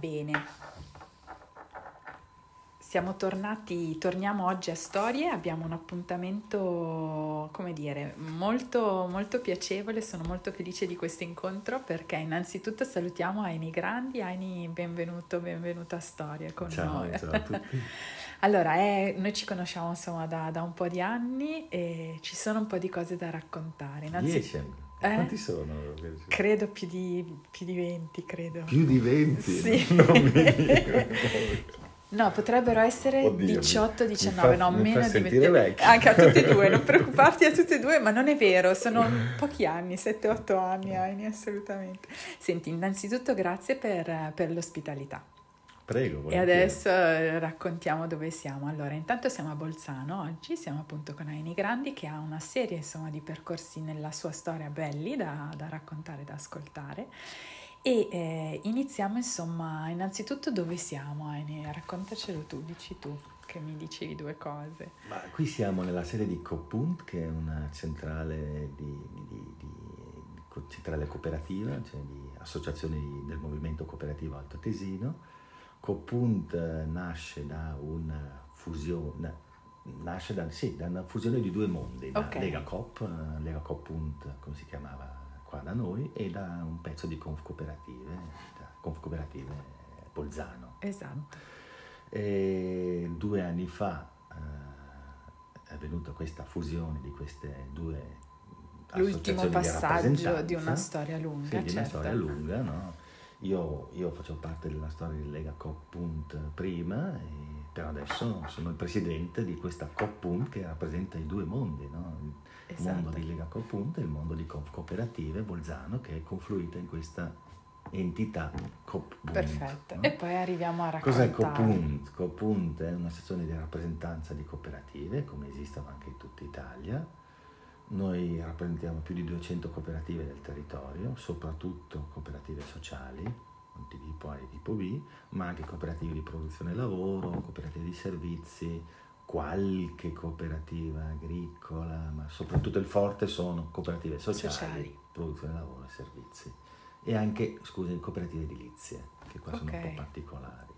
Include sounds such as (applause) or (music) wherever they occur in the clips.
Bene. Siamo tornati, torniamo oggi a Storie, abbiamo un appuntamento, come dire, molto, molto piacevole, sono molto felice di questo incontro perché innanzitutto salutiamo Aini Grandi, Aini benvenuto, benvenuto a Storie con ciao, noi. Ciao a tutti. (laughs) allora, eh, noi ci conosciamo insomma da, da, un po' di anni e ci sono un po' di cose da raccontare. Innanzitutto. Eh? Quanti sono? Credo più di, più di 20, credo. Più di 20? Sì. (laughs) Non mi... (laughs) No, potrebbero essere 18-19, no, meno di 20. Vecchio. Anche a tutti e due, non preoccuparti a tutti e due, ma non è vero, sono pochi anni, 7-8 anni, Aini, assolutamente. Senti, innanzitutto grazie per, per l'ospitalità. Prego. E adesso eh, raccontiamo dove siamo. Allora, intanto siamo a Bolzano oggi, siamo appunto con Aini Grandi che ha una serie insomma, di percorsi nella sua storia belli da, da raccontare, da ascoltare e eh, iniziamo insomma, innanzitutto dove siamo Aine? Raccontacelo tu, dici tu, che mi dicevi due cose. Ma qui siamo nella sede di Copunt, che è una centrale, di, di, di, di centrale cooperativa, cioè di associazioni del movimento cooperativo Alto Tesino. Copunt eh, nasce da una fusione, nasce da, sì, da una fusione di due mondi, da okay. Lega Coop, eh, Lega Copunt, come si chiamava qua da noi e da un pezzo di Conf Cooperative, Conf Cooperative Bolzano. Esatto. E due anni fa eh, è avvenuta questa fusione di queste due L'ultimo passaggio di una storia lunga. Sì, certo. di una certo. storia lunga, no? Io, io faccio parte della storia di Lega Cop prima, però adesso sono il presidente di questa Cop che rappresenta i due mondi, no? il esatto. mondo di Lega Copunt e il mondo di Cooperative Bolzano che è confluita in questa entità Copunt. Perfetto, no? e poi arriviamo a raccontare. Cos'è Copunt? Copunt è una sezione di rappresentanza di cooperative, come esistono anche in tutta Italia. Noi rappresentiamo più di 200 cooperative del territorio, soprattutto cooperative sociali, di tipo A e tipo B, ma anche cooperative di produzione e lavoro, cooperative di servizi, qualche cooperativa agricola, ma soprattutto il forte sono cooperative sociali, sociali. produzione lavoro e servizi e anche, scusami, cooperative edilizie, che qua okay. sono un po' particolari.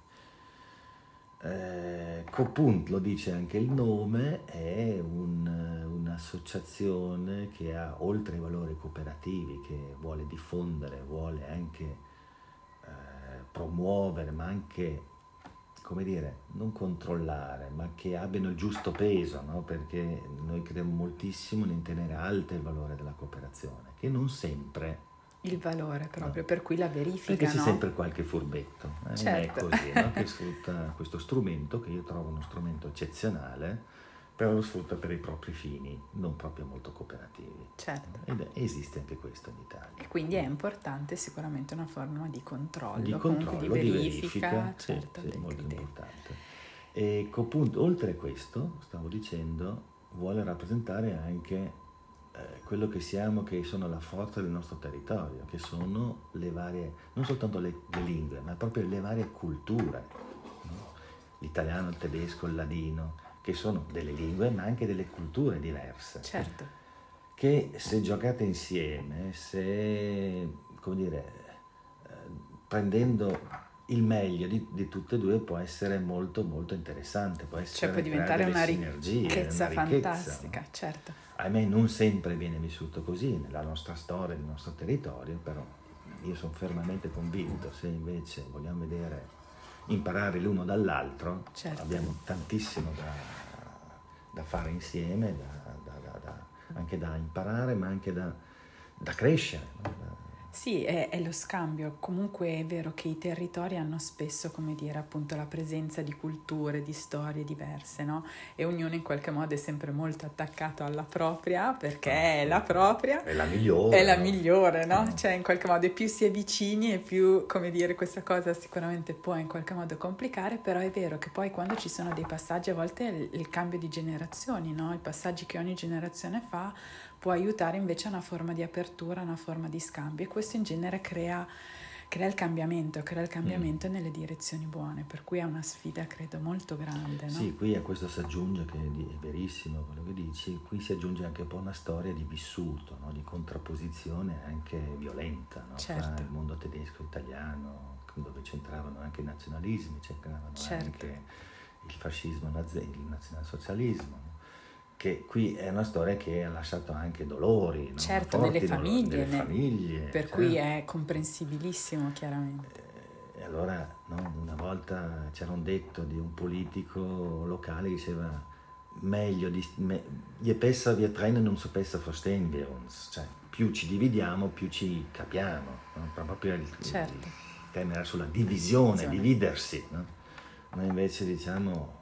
Eh, Copunt, lo dice anche il nome, è un, un'associazione che ha, oltre ai valori cooperativi, che vuole diffondere, vuole anche eh, promuovere, ma anche come dire, non controllare, ma che abbiano il giusto peso, no? perché noi crediamo moltissimo nel tenere alto il valore della cooperazione, che non sempre... Il valore proprio, no. per cui la verifica. Perché c'è no? sempre qualche furbetto, eh? certo. è così, no? (laughs) che sfrutta questo strumento, che io trovo uno strumento eccezionale, però lo sfrutta per i propri fini, non proprio molto cooperativi. Certo. Ed esiste anche questo in Italia. E quindi è importante sicuramente una forma di controllo, di, controllo, di verifica, di verifica certo, sì, sì, molto criterio. importante. E appunto, oltre a questo, stavo dicendo, vuole rappresentare anche eh, quello che siamo, che sono la forza del nostro territorio, che sono le varie, non soltanto le, le lingue, ma proprio le varie culture, no? l'italiano, il tedesco, il ladino, che sono delle lingue ma anche delle culture diverse. Certo. Che se giocate insieme, se, come dire, eh, prendendo il meglio di, di, tutte e due può essere molto molto interessante, può essere cioè può diventare una ricchezza, una fantastica, no? certo. Ahimè non sempre viene vissuto così nella nostra storia, nel nostro territorio, però io sono fermamente convinto, se invece vogliamo vedere imparare l'uno dall'altro, certo. abbiamo tantissimo da, da fare insieme, da, da, anche da imparare, ma anche da, crescere. No? Sì, è, è, lo scambio. Comunque è vero che i territori hanno spesso, come dire, appunto la presenza di culture, di storie diverse, no? E ognuno in qualche modo è sempre molto attaccato alla propria perché è la propria. È la migliore. È la migliore, no? Mm. Cioè in qualche modo più si è vicini e più, come dire, questa cosa sicuramente può in qualche modo complicare, però è vero che poi quando ci sono dei passaggi, a volte il, il cambio di generazioni, no? I passaggi che ogni generazione fa può aiutare invece a una forma di apertura, una forma di scambio e questo in genere crea, crea il cambiamento, crea il cambiamento mm. nelle direzioni buone, per cui è una sfida credo molto grande. No? Sì, qui a questo si aggiunge, che è verissimo quello che dici, qui si aggiunge anche un po' una storia di vissuto, no? di contrapposizione anche violenta, no? certo. tra il mondo tedesco e italiano, dove c'entravano anche i nazionalismi, c'entravano Certo. anche il fascismo, il nazionalsocialismo? Che qui è una storia che ha lasciato anche dolori, no? Certo, Forti nelle dolori- famiglie, nelle ne- famiglie, Per certo. cui è comprensibilissimo, chiaramente. E allora no, una volta c'era un detto di un politico locale che diceva meglio di, me, je besser wir trennen umso besser verstehen wir uns cioè più ci dividiamo più ci capiamo no? proprio il, Certo. il tema era sulla divisione, dividersi no? noi invece diciamo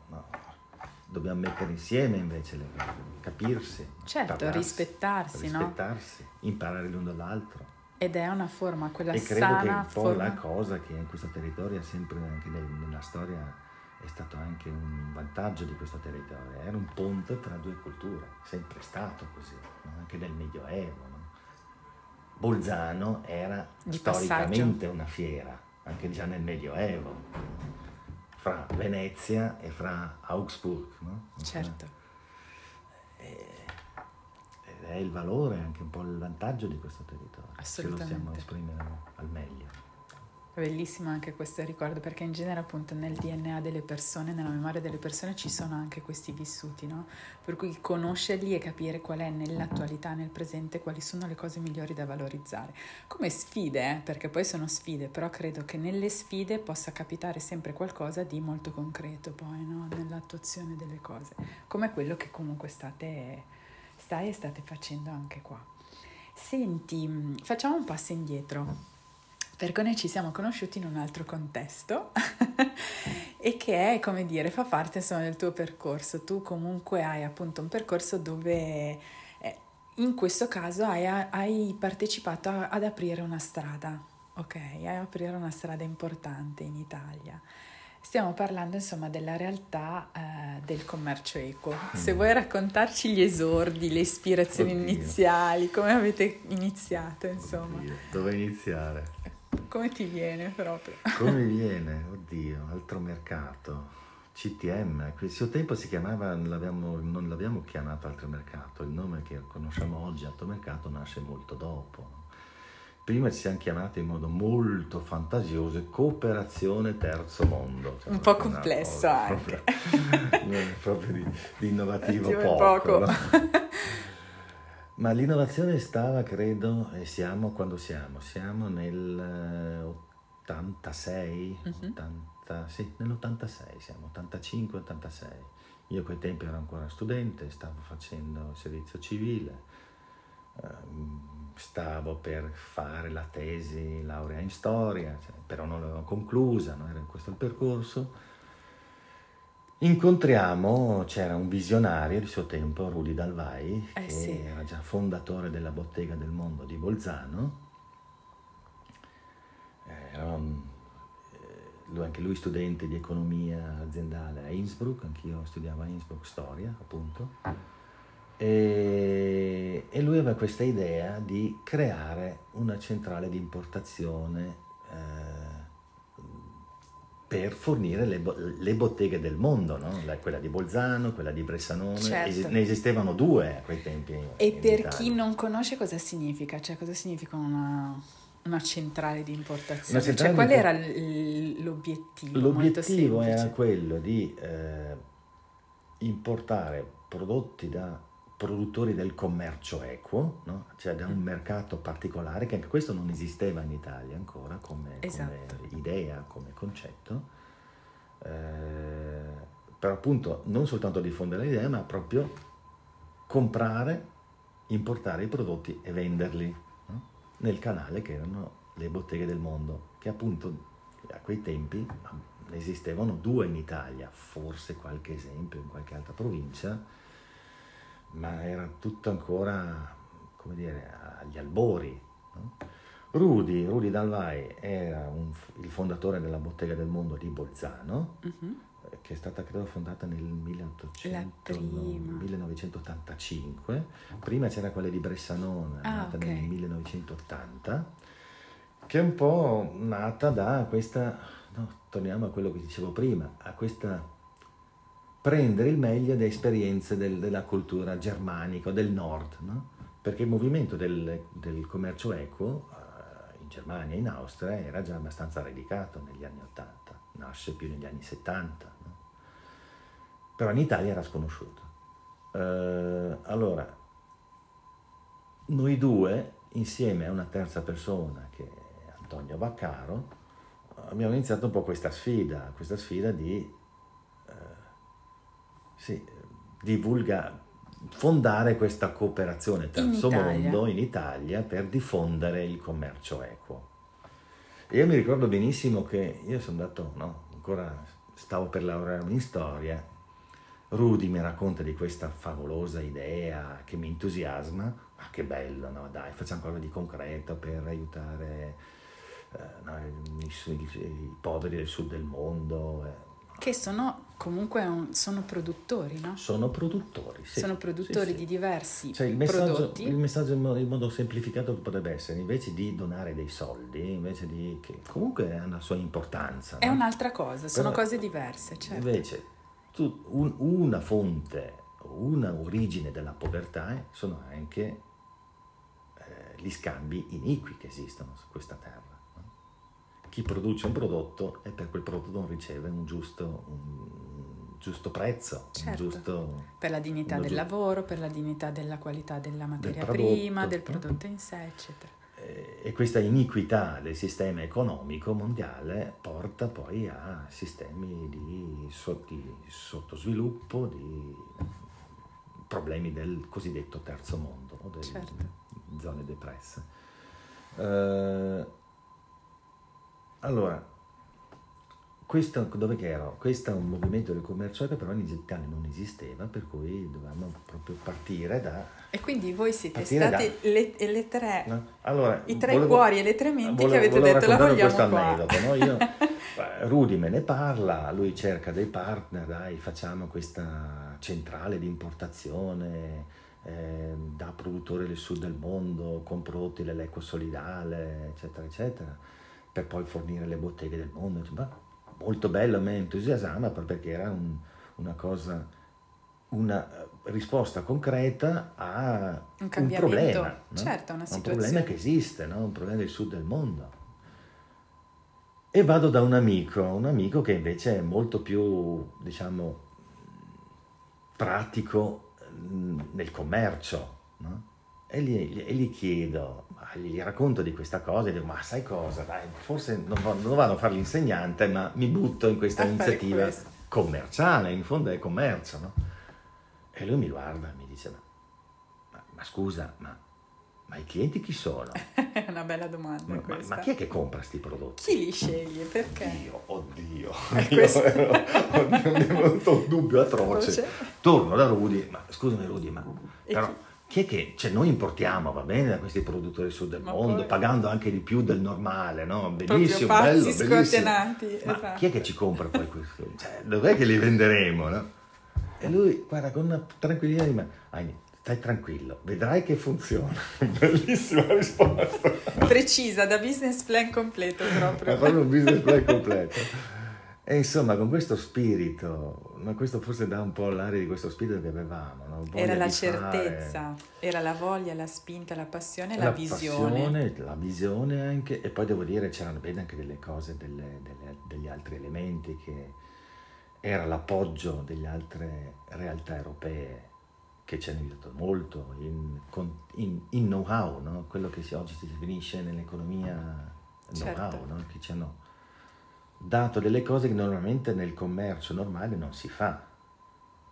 dobbiamo mettere insieme invece le cose capirsi Certo, parlarsi, rispettarsi, no? rispettarsi imparare l'uno dall'altro Ed è una forma, quella e credo che un po' forma... la cosa che in questo territorio è sempre anche nel- nella storia è stato anche un vantaggio di questo territorio, era un ponte tra due culture, sempre stato così, no? anche nel Medioevo. no? Bolzano era Di storicamente una fiera, anche già nel Medioevo, fra Venezia e fra Augsburg. no? Certo, Ed è il valore, anche un po' il vantaggio di questo territorio, se lo stiamo esprimere al meglio. Bellissimo anche questo ricordo perché in genere appunto nel DNA delle persone, nella memoria delle persone ci sono anche questi vissuti, no? Per cui conoscerli e capire qual è nell'attualità, nel presente, quali sono le cose migliori da valorizzare. Come sfide, eh, perché poi sono sfide, però credo che nelle sfide possa capitare sempre qualcosa di molto concreto poi, no? Nell'attuazione delle cose, come quello che comunque state, stai e state facendo anche qua. Senti, mh, facciamo un passo indietro perché noi ci siamo conosciuti in un altro contesto (laughs) e che è, come dire, fa parte insomma del tuo percorso. Tu comunque hai appunto un percorso dove eh, in questo caso hai, hai partecipato a- ad aprire una strada, ok? Hai aprire una strada importante in Italia. Stiamo parlando insomma della realtà eh, del commercio equo. Se Mm. vuoi raccontarci gli esordi, le ispirazioni Oddio. iniziali, come avete iniziato insomma, Oddio, dove iniziare? Come ti viene proprio? Come (laughs) viene? Oddio, altro mercato. CTM, il suo tempo si chiamava, non l'abbiamo, non l'abbiamo chiamato altro mercato, il nome che conosciamo oggi, altro mercato, nasce molto dopo. Prima ci siamo chiamati in modo molto fantasioso Cooperazione Terzo Mondo. Cioè, Un po' complesso cosa anche. Proprio, (laughs) proprio di, di innovativo Innovativo poco. poco. no? (laughs) Ma l'innovazione stava, credo, e siamo quando siamo? Siamo nel eh, 86, Mhm. 80 sì, nell'86 siamo, 85-86. Io a quei tempi ero ancora studente, stavo facendo servizio civile, ehm, stavo per fare la tesi laurea in storia, cioè, però non l'avevo conclusa, non era questo il percorso. Incontriamo, c'era un visionario di suo tempo, Rudy Dalvai, Eh, che sì. era già fondatore della Bottega del Mondo di Bolzano. Era un- eh, lui- anche lui studente di economia aziendale a Innsbruck, anch'io studiavo a Innsbruck storia, appunto. E, e lui aveva questa idea di creare una centrale di importazione eh, per fornire le, bo- le botteghe del mondo, no? La- quella di Bolzano, quella di Bressanone, Certo. Esi- ne esistevano due a quei tempi. E per Italia. chi non conosce cosa significa? Cioè cosa significa una, una centrale di importazione? Centrale cioè qual era l- l'obiettivo? L'obiettivo era quello di eh, importare prodotti da produttori del commercio equo, no? cioè da un Mm. mercato particolare, che anche questo non esisteva in Italia ancora come, come Esatto. idea, come concetto, eh, però appunto non soltanto diffondere l'idea, ma proprio comprare, importare i prodotti e venderli no? nel canale che erano le botteghe del mondo, che appunto a quei tempi ne esistevano due in Italia, forse qualche esempio in qualche altra provincia, ma era tutto ancora, come dire, agli albori. no? Rudy, Rudy Dalvai era un- il fondatore della Bottega del Mondo di Bolzano, eh, che è stata credo fondata nel 1800 prima. 1985. Prima c'era quella di Bressanone, Ah, nata ok. nel 1980, che è un po' nata da questa, no, torniamo a quello che dicevo prima, a questa prendere il meglio delle esperienze del- della cultura germanica, del nord, no? perché il movimento del, del commercio equo eh, in Germania e in Austria era già abbastanza radicato negli anni 80, nasce più negli anni 70, no? però in Italia era sconosciuto. Eh, allora, noi due, insieme a una terza persona che è Antonio Vaccaro, abbiamo iniziato un po' questa sfida, questa sfida di sì, divulga, fondare questa cooperazione terzo in mondo in Italia per diffondere il commercio equo. E io mi ricordo benissimo che io sono andato, no, ancora stavo per laurearmi in storia, Rudy mi racconta di questa favolosa idea che mi entusiasma, ma che bello, no? Dai, facciamo qualcosa di concreto per aiutare eh, no, i, i, i, poveri del sud del mondo. Eh. Che sono comunque un, sono produttori, no? Sono produttori, sì. Sono produttori sì, sì. di diversi cioè, il messaggio, prodotti. Il messaggio in modo, in modo, semplificato potrebbe essere, invece di donare dei soldi, invece di... che comunque ha una sua importanza. È no? un'altra cosa, sono Però, cose diverse, certo. Invece tu, un, una fonte, una origine della povertà sono anche eh, gli scambi iniqui che esistono su questa terra. Chi produce un prodotto e per quel prodotto non riceve un giusto, un giusto prezzo, certo. un giusto, per la dignità del giusto, lavoro, per la dignità della qualità della materia del prima, del prodotto in sé, eccetera. Eh, e questa iniquità del sistema economico mondiale porta poi a sistemi di, sottosviluppo, di problemi del cosiddetto terzo mondo, delle certo. zone depresse. Eh, allora, questo, dove ero? Questo è un movimento del commercio che però in Italia non esisteva, per cui dovevamo proprio partire da... E quindi voi siete stati da, le, le, tre, no? allora, i tre volevo, cuori e le tre menti volevo, che avete detto la vogliamo questo qua. aneddoto, no? Io, (laughs) Rudy me ne parla, lui cerca dei partner, dai facciamo questa centrale di importazione eh, da produttori del sud del mondo con prodotti dell'eco solidale, eccetera, eccetera, per poi fornire le botteghe del mondo. Molto bello, a me entusiasma perché era un, una cosa, una risposta concreta a un, un problema. No? Certo, una situazione. Un problema che esiste, no? un problema del sud del mondo. E vado da un amico, un amico che invece è molto più, diciamo, pratico mm, nel commercio, no? E, gli, e, gli, chiedo, gli racconto di questa cosa e dico, ma sai cosa, dai, forse non, non vado a fare l'insegnante, ma mi butto in questa (laughs) iniziativa commerciale, in fondo è commercio, no? E lui mi guarda e mi dice, ma, ma, scusa, ma, ma, i clienti chi sono? È (laughs) una bella domanda ma, questa. Ma, chi è che compra questi prodotti? Chi li sceglie? Perché? Io, oddio, oddio, (laughs) oddio mi è venuto un dubbio atroce. Torno da Rudy, ma scusami Rudy, ma... Però, chi è che cioè noi importiamo, va bene, da questi produttori del sud del Ma mondo, poi... pagando anche di più del normale, no? Benissimo, bello, bellissimo. Ma esatto. chi è che ci compra poi questo? Cioè, dov'è che li venderemo, no? E lui, guarda, con una tranquillità di me, stai tranquillo, vedrai che funziona. (laughs) Bellissima risposta. Precisa, da business plan completo proprio. Ma proprio un business plan completo. E insomma, con questo spirito, ma questo forse dà un po' l'aria di questo spirito che avevamo. No? Era la certezza, fare. era la voglia, la spinta, la passione, la, la visione. Passione, la visione anche, e poi devo dire c'erano bene anche delle cose, delle, delle, degli altri elementi che era l'appoggio delle altre realtà europee che ci hanno aiutato molto in, in, in know-how, no? quello che oggi si definisce nell'economia know-how, certo. no? che ci hanno dato delle cose che normalmente nel commercio normale non si fa.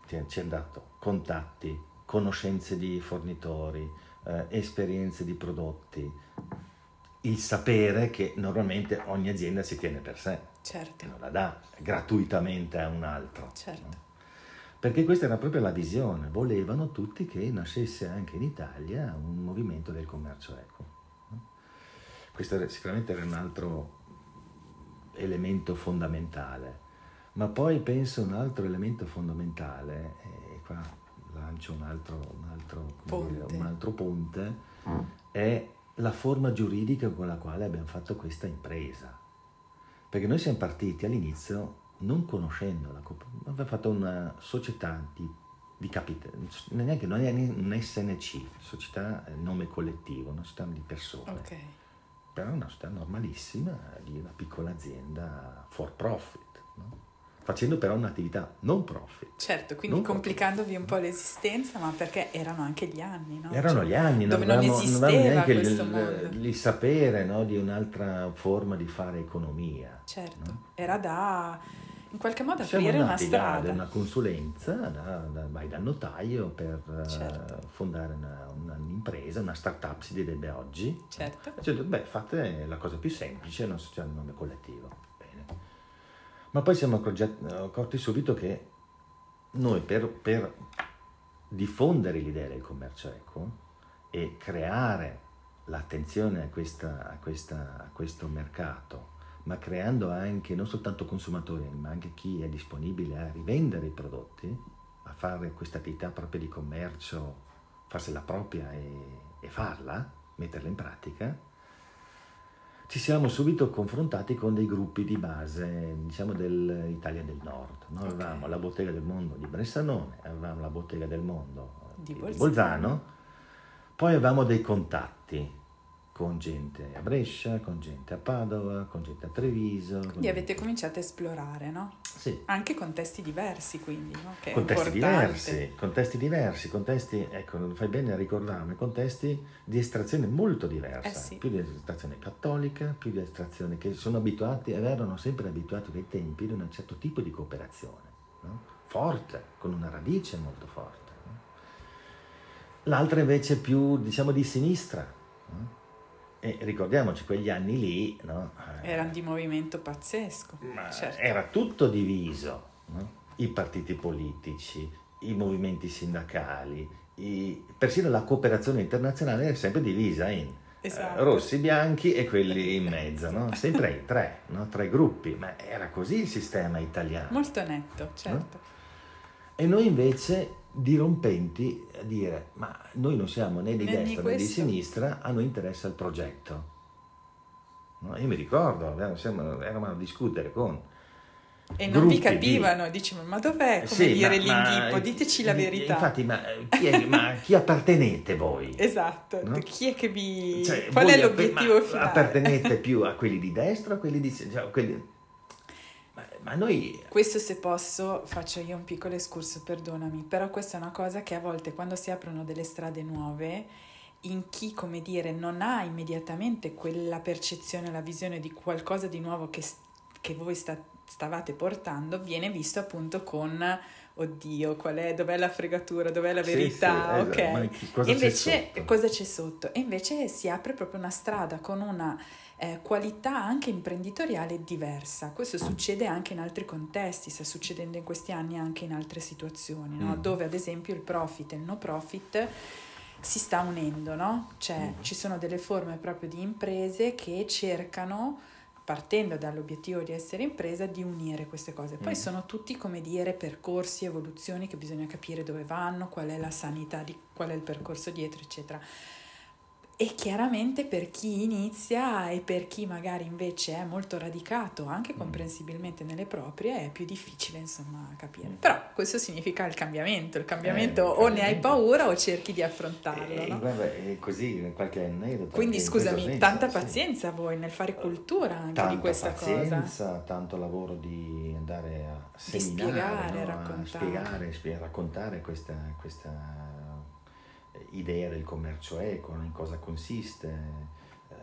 Ci hanno dato contatti, conoscenze di fornitori, eh, esperienze di prodotti, il sapere che normalmente ogni azienda si tiene per sé. Certo. Non la dà gratuitamente a un altro. Certo. No? Perché questa era proprio la visione, volevano tutti che nascesse anche in Italia un movimento del commercio eco. No? Questo sicuramente era un altro elemento fondamentale. Ma poi penso un altro elemento fondamentale, e qua lancio un altro, un altro, ponte, dire, un altro ponte mm. è la forma giuridica con la quale abbiamo fatto questa impresa. Perché noi siamo partiti all'inizio non conoscendo la cooperativa, abbiamo fatto una società di, di capitale, neanche non è un SNC, società nome collettivo, una società di persone. Okay però una società normalissima di una piccola azienda for profit, no? facendo però un'attività non profit. Certo, quindi complicandovi un po' l'esistenza, ma perché erano anche gli anni, no? Erano cioè, gli anni, non, non avevamo, esisteva non neanche questo il, mondo. il sapere no, di un'altra forma di fare economia. Certo, no? era da in qualche modo aprire una strada. da una consulenza, da, da- vai dal notaio per eh, Certo. fondare una, una- un'impresa, una startup si direbbe oggi. Certo. Cioè, beh, fate la cosa più semplice, non so, c'è il nome collettivo. Bene. Ma poi siamo accorti subito che noi per, per diffondere l'idea del commercio equo e creare l'attenzione a, questa- a questa- a questo mercato, ma creando anche non soltanto consumatori, ma anche chi è disponibile a rivendere i prodotti, a fare questa attività propria di commercio, farsela propria e, e farla, metterla in pratica, ci siamo subito confrontati con dei gruppi di base, diciamo, dell'Italia del Nord. Noi Ok. avevamo la bottega del mondo di Bressanone, avevamo la bottega del mondo Di di, Bolzano. Bolzano, poi avevamo dei contatti con gente a Brescia, con gente a Padova, con gente a Treviso. Quindi avete gente- cominciato a esplorare, no? Sì, Anche contesti diversi, quindi, no? Che contesti diversi, contesti diversi, contesti, ecco, fai bene a ricordarmi, contesti di estrazione molto diversa, Eh sì. più di estrazione cattolica, più di estrazione che sono abituati, ed erano sempre abituati ai tempi ad un certo tipo di cooperazione, no? forte, con una radice molto forte. no? L'altra invece più, diciamo, di sinistra. no? E ricordiamoci, quegli anni lì, no? Eh, Era di movimento pazzesco. ma certo. era tutto diviso, no? i partiti politici, i movimenti sindacali, i- persino la cooperazione internazionale era sempre divisa in eh, Esatto. rossi, bianchi e quelli in (laughs) mezzo, no? sempre in tre, no? tre gruppi, ma era così il sistema italiano. Molto netto, certo. E noi invece dirompenti a dire, ma noi non siamo né di Né di destra né di sinistra, a noi interessa il progetto. No? Io mi ricordo, eravamo a discutere con E non vi gruppi di- capivano, dicevano, ma dov'è, come Sì, dire, l'inghippo? Diteci la verità. Infatti, ma chi, è- ma (laughs) chi appartenete voi? Esatto, No? chi è che vi... Cioè, Qual è l'obiettivo ma finale? Appartenete più a quelli di destra o a quelli di sinistra? Cioè, quelli- Ma, noi... Questo se posso faccio io un piccolo escurso, perdonami, però questa è una cosa che a volte quando si aprono delle strade nuove, in chi, come dire, non ha immediatamente quella percezione, la visione di qualcosa di nuovo che, che voi sta- stavate portando, viene visto appunto con, oddio, qual è, dov'è la fregatura, dov'è la Sì, verità, sì, ok? esatto, ma chi- cosa c'è invece sotto? cosa c'è sotto? E invece si apre proprio una strada con una eh, qualità anche imprenditoriale diversa. Questo succede anche in altri contesti, sta succedendo in questi anni anche in altre situazioni, no? Mm. dove ad esempio il profit e il no profit si sta unendo, no? Cioè Mm. ci sono delle forme proprio di imprese che cercano partendo dall'obiettivo di essere impresa, di unire queste cose. Poi Mm. sono tutti, come dire, percorsi, evoluzioni che bisogna capire dove vanno, qual è la sanità, di, qual è il percorso dietro, eccetera. E chiaramente per chi inizia e per chi magari invece è molto radicato, anche Mm. comprensibilmente nelle proprie, è più difficile insomma capire. Però questo significa il cambiamento, il cambiamento Eh, o ne hai cambiamento. paura o cerchi di affrontarlo. Eh, no? guarda, è così, qualche aneddoto. Quindi scusami, senso, tanta sì. pazienza voi nel fare cultura anche Tanta di questa cosa. pazienza, tanto lavoro di andare a Di seminare, spiegare, no? raccontare. a spiegare, spie- raccontare questa, questa idea del commercio eco, in cosa consiste, eh,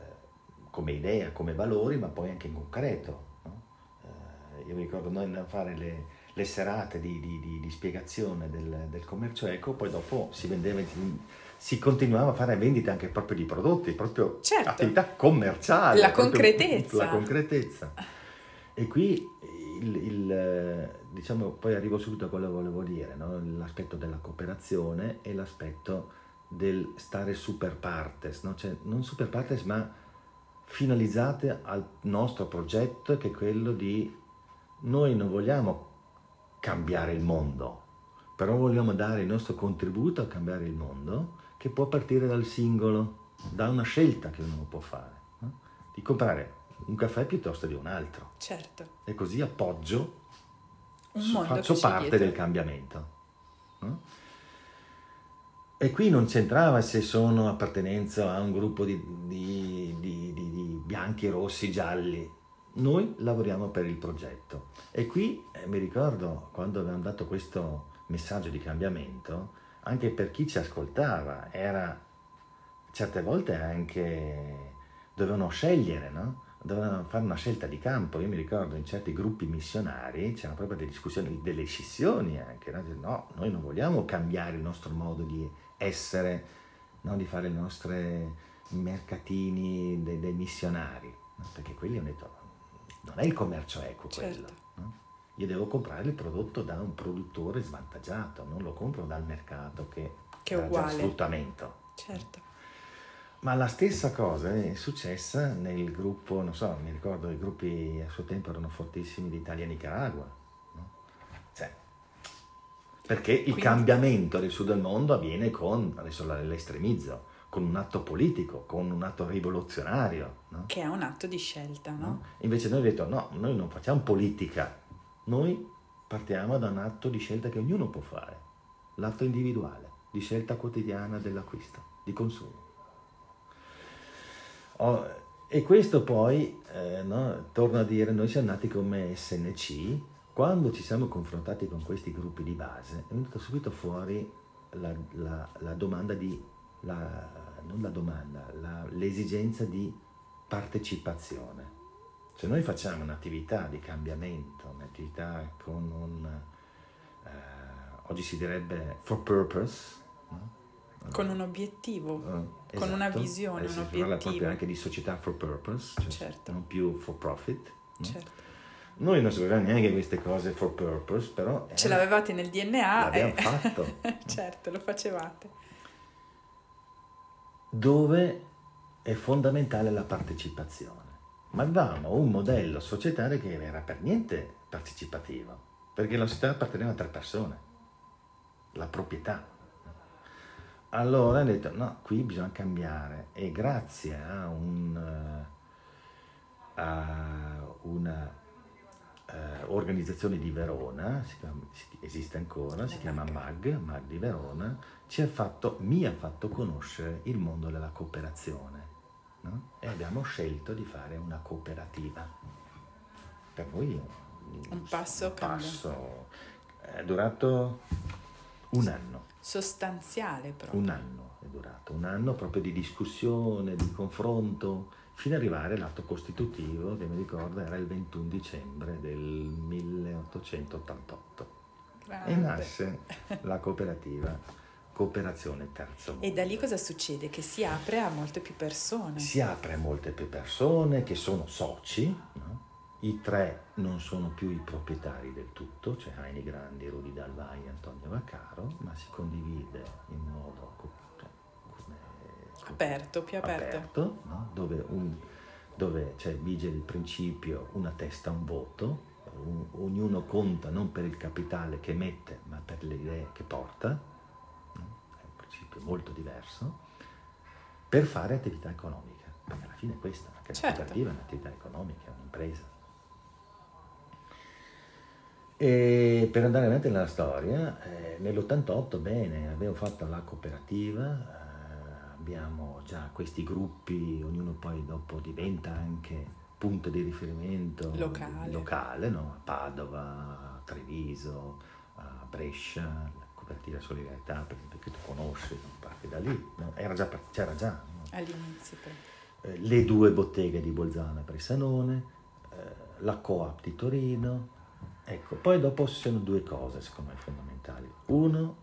come idea, come valori, ma poi anche in concreto. no? Eh, io mi ricordo noi andavamo a fare le, le serate di, di- di- di spiegazione del, del commercio eco, poi dopo si vendeva, si continuava a fare vendite anche proprio di prodotti, proprio Certo. attività commerciale. La proprio concretezza. La concretezza. E qui il, il, diciamo, poi arrivo subito a quello che volevo dire, no? l'aspetto della cooperazione e l'aspetto del stare super partes, no? cioè non super partes ma finalizzate al nostro progetto che è quello di noi non vogliamo cambiare il mondo, però vogliamo dare il nostro contributo a cambiare il mondo che può partire dal singolo, da una scelta che uno può fare, no? di comprare un caffè piuttosto di un altro Certo, e così appoggio, faccio parte dietro. del cambiamento. no? E qui non c'entrava se sono appartenenza a un gruppo di, di- di- di- bianchi, rossi, gialli. Noi lavoriamo per il progetto. E qui eh, mi ricordo quando abbiamo dato questo messaggio di cambiamento, anche per chi ci ascoltava, era certe volte anche dovevano scegliere, no? dovevano fare una scelta di campo. Io mi ricordo in certi gruppi missionari c'erano proprio delle discussioni, delle scissioni anche. No, no noi non vogliamo cambiare il nostro modo di essere, no? di fare i nostri mercatini dei, dei missionari, no? perché quelli hanno detto non è il commercio equo quello. Certo. Io devo comprare il prodotto da un produttore svantaggiato, non lo compro dal mercato che, che è uguale. sfruttamento. Certo. Ma la stessa cosa è successa nel gruppo, non so, mi ricordo i gruppi a suo tempo erano fortissimi di Italia e Nicaragua. No? Cioè, perché il Quindi... cambiamento del sud del mondo avviene con, adesso l'estremizzo, con un atto politico, con un atto rivoluzionario. No? Che è un atto di scelta, no? no? Invece noi abbiamo detto no, noi non facciamo politica, noi partiamo da un atto di scelta che ognuno può fare, l'atto individuale, di scelta quotidiana dell'acquisto, di consumo. Oh, e questo poi, eh, no, torno a dire, noi siamo nati come SNC, quando ci siamo confrontati con questi gruppi di base è venuta subito fuori la, la, la domanda di, la, non la domanda, l'esigenza di partecipazione. Se noi facciamo un'attività di cambiamento, un'attività con un, eh, oggi si direbbe for purpose, no? Con un obiettivo, esatto. con una visione, Adesso un obiettivo. Si parla proprio anche di società for purpose, cioè certo. non più for profit. No? Certo. Noi non sapevamo neanche queste cose for purpose, però... Ce l'avevate nel DNA. L'abbiamo e... fatto. (laughs) certo, lo facevate. Dove è fondamentale la partecipazione. Ma avevamo un modello societario che era per niente partecipativo, perché la società apparteneva a tre persone, la proprietà allora ho detto no, qui bisogna cambiare e grazie a, un, eh, a una uh, organizzazione di Verona, chiama, esiste ancora, si chiama MAG, MAG di Verona, ha fatto, mi ha fatto conoscere il mondo della cooperazione no? e abbiamo scelto di fare una cooperativa. Per voi un, un passo, un passo è durato un anno sostanziale proprio. Un anno è durato, un anno proprio di discussione, di confronto, fino ad arrivare all'atto costitutivo che mi ricordo era il 21 dicembre del 1888. Grande. E nasce la cooperativa Cooperazione Terzo Mondo. E da lì cosa succede? Che si apre a molte più persone. Si apre a molte più persone che sono soci, no? I tre non sono più i proprietari del tutto, cioè Heini Grandi, Rudi Dalvai e Antonio Vaccaro, ma si condivide in modo come, aperto, più aperto, aperto no? dove, un, dove cioè, vige il principio una testa, un voto, un, ognuno conta non per il capitale che mette, ma per le idee che porta, no? è un principio molto diverso, per fare attività economica, perché alla fine è questa, perché certo. la cooperativa è un'attività economica, è un'impresa. E per andare avanti nella storia, eh, nell'88, bene, abbiamo fatto la cooperativa, eh, abbiamo già questi gruppi, ognuno poi dopo diventa anche punto di riferimento locale, locale no? a Padova, a Treviso, a Brescia, la cooperativa Solidarietà, per esempio, che tu conosci, parte da lì, no? già, c'era già. No? All'inizio. Eh, le due botteghe di Bolzano e Bressanone, eh, la Coop di Torino, Ecco, poi dopo ci sono due cose secondo me fondamentali. Uno,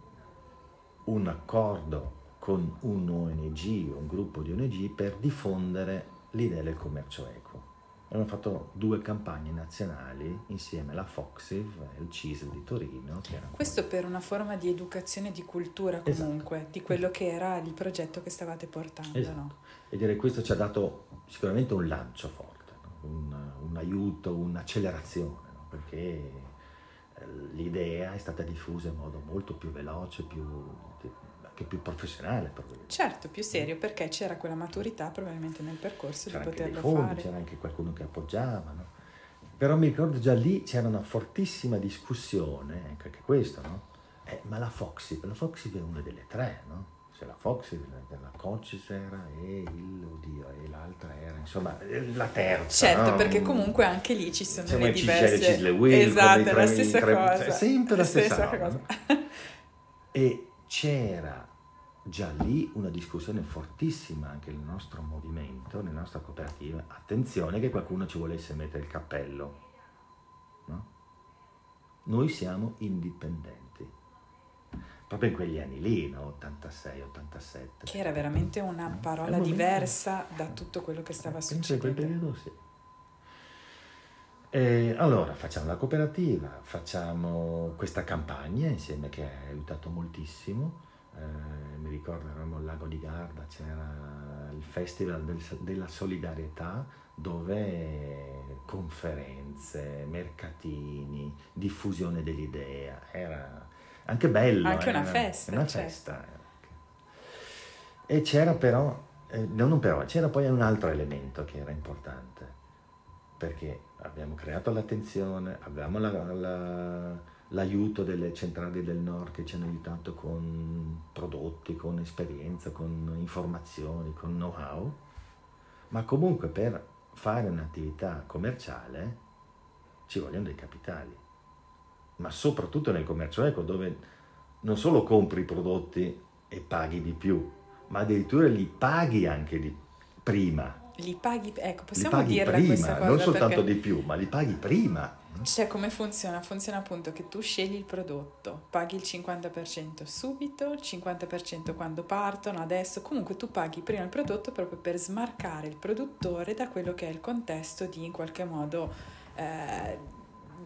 un accordo con un ONG, un gruppo di ONG per diffondere l'idea del commercio equo. Abbiamo fatto due campagne nazionali insieme alla Foxiv e il CISL di Torino. Questo per una forma di educazione e di cultura esatto. comunque, esatto. di quello che era il progetto che stavate portando. Esatto. No? E direi questo ci ha dato sicuramente un lancio forte, no? un, un aiuto, un'accelerazione perché eh, l'idea è stata diffusa in modo molto più veloce, più, anche più professionale. Certo, più serio, perché c'era quella maturità probabilmente nel percorso c'era di poterlo fondi, fare. C'era anche qualcuno che appoggiava, no? Però mi ricordo già lì c'era una fortissima discussione, anche questo, no? Eh, ma la Foxy, la Foxy è una delle tre, no? c'è la Fox, la Coaches era e il, oddio, e l'altra era, insomma, la terza. Certo, no? perché comunque anche lì ci sono delle ci diverse... c'è le Cisle Will, esatto, i la stessa tre- cosa. cioè, sempre la stessa roba, cosa. E c'era già lì una discussione fortissima anche nel nostro movimento, nella nostra cooperativa. Attenzione che qualcuno ci volesse mettere il cappello. no? Noi siamo indipendenti. Proprio in quegli anni lì, no? 86, 87. Che era veramente una No? parola momento- diversa da tutto quello che stava Penso in quel succedendo. periodo sì. E allora facciamo la cooperativa, facciamo questa campagna insieme che ha aiutato moltissimo. Eh, mi ricordo eravamo al lago di Garda, c'era il festival del- della solidarietà dove conferenze, mercatini, diffusione dell'idea, era anche bello. Anche una era festa, Una certo. festa. anche. E c'era però, eh, no, non però, c'era poi un altro elemento che era importante, perché abbiamo creato l'attenzione, avevamo la- la- l'aiuto delle centrali del nord che ci hanno aiutato con prodotti, con esperienza, con informazioni, con know-how, ma comunque per fare un'attività commerciale ci vogliono dei capitali, ma soprattutto nel commercio eco dove non solo compri i prodotti e paghi di più, ma addirittura li paghi anche di prima. Li paghi, ecco, Li possiamo paghi dirla prima, non soltanto perché... di più, ma li paghi prima. Cioè, come funziona? Funziona appunto che tu scegli il prodotto, paghi il 50% subito, il 50% quando partono, adesso, comunque tu paghi prima il prodotto proprio per smarcare il produttore da quello che è il contesto di in qualche modo, eh,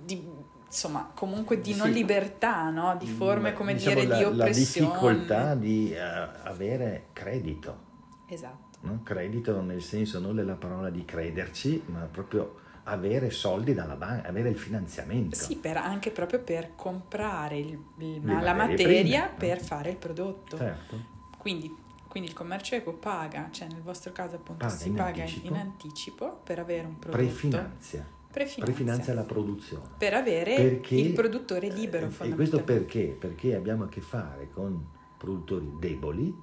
di, insomma, comunque di Sì. non libertà, no? Di forme, come Diciamo, dire, la, di la oppressione. difficoltà di eh, avere credito. Esatto. no? Credito nel senso non della parola di crederci, ma proprio avere soldi dalla banca, avere il finanziamento. Sì, per- anche proprio per comprare il- il- la materia prime, no? per fare il prodotto. Certo. Quindi, quindi il commercio eco paga, cioè nel vostro caso appunto Paga si in paga anticipo. in anticipo per avere un prodotto. Prefinanzia. Prefinanzia. Prefinanzia la produzione. Per avere Perché- il produttore libero Eh, E questo perché? Perché abbiamo a che fare con produttori deboli,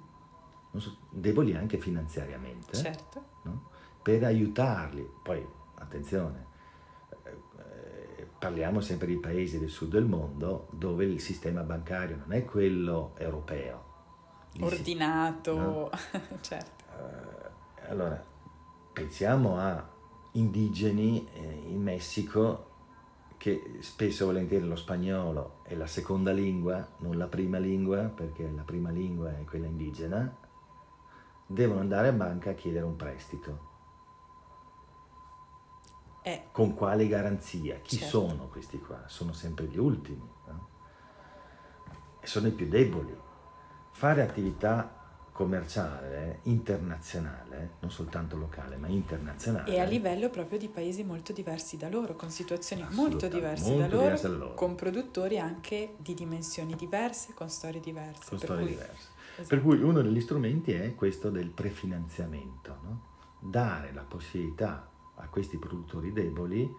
so- deboli anche finanziariamente, Certo. no? per aiutarli. Poi, attenzione, eh, parliamo sempre di paesi del sud del mondo dove il sistema bancario non è quello europeo. Ordinato, no? (laughs) certo. Eh, allora, pensiamo a indigeni eh, in Messico che spesso e volentieri lo spagnolo è la seconda lingua, non la prima lingua, perché la prima lingua è quella indigena, devono andare a banca a chiedere un prestito. Eh, Con quale garanzia? Chi Certo. sono questi qua? Sono sempre gli ultimi, no? E sono i più deboli. Fare attività commerciale, internazionale, non soltanto locale, ma internazionale. e a livello proprio di paesi molto diversi da loro, con situazioni molto diverse molto da loro, da loro. con produttori anche di dimensioni diverse, con storie diverse. con per storie cui- diverse. esatto. Per cui uno degli strumenti è questo del prefinanziamento, no? dare la possibilità a questi produttori deboli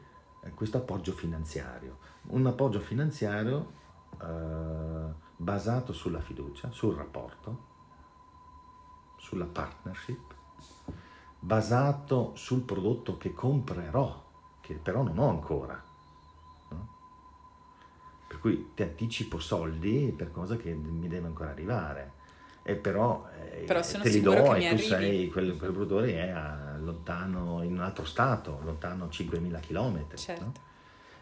eh, questo appoggio finanziario. Un appoggio finanziario eh, basato sulla fiducia, sul rapporto, sulla partnership, basato sul prodotto che comprerò, che però non ho ancora. no? Per cui ti anticipo soldi per cosa che mi deve ancora arrivare. E però, eh, Però te li do e tu sei, quel, quel produttore è a- lontano in un altro stato, lontano 5.000 km. Certo.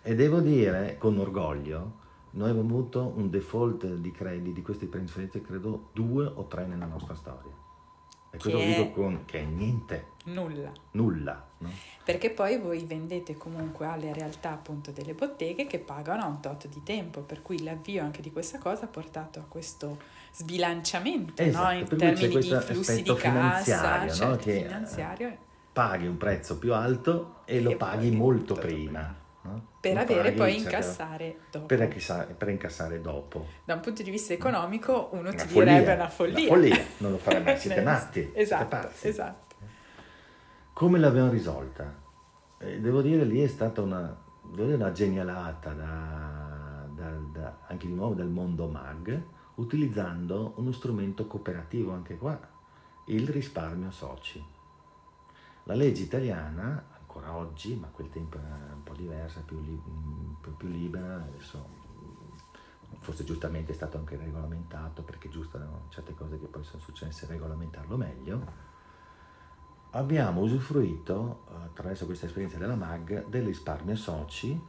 E devo dire con orgoglio, noi abbiamo avuto un default di crediti di queste trasferenze, credo due o tre nella nostra storia. E questo Che lo dico con che è niente, Nulla. nulla. no? Perché poi voi vendete comunque alle realtà appunto delle botteghe che pagano un tot di tempo, per cui l'avvio anche di questa cosa ha portato a questo sbilanciamento Esatto, no? in termini di flussi di cassa, finanziario, no? certo, Che, eh, finanziario, Paghi un prezzo più alto e, E lo paghi molto prima. no? per Lo avere poi incassare dopo. Per, incassare, per incassare dopo. Da un punto di vista economico uno Una ti follia, direbbe una follia. una follia, non lo mai, (laughs) siete matti, siete Esatto, pazzi. esatto. Come l'abbiamo risolta? Eh, devo dire lì è stata una, dire, una genialata da- da- da- anche di nuovo del mondo mag, utilizzando uno strumento cooperativo anche qua, il risparmio soci. La legge italiana, ancora oggi, ma quel tempo era un po' diversa, più, li, più, libera, adesso forse giustamente è stato anche regolamentato, perché giusto erano certe cose che poi sono successe, regolamentarlo meglio, abbiamo usufruito, eh, attraverso questa esperienza della MAG, del risparmio soci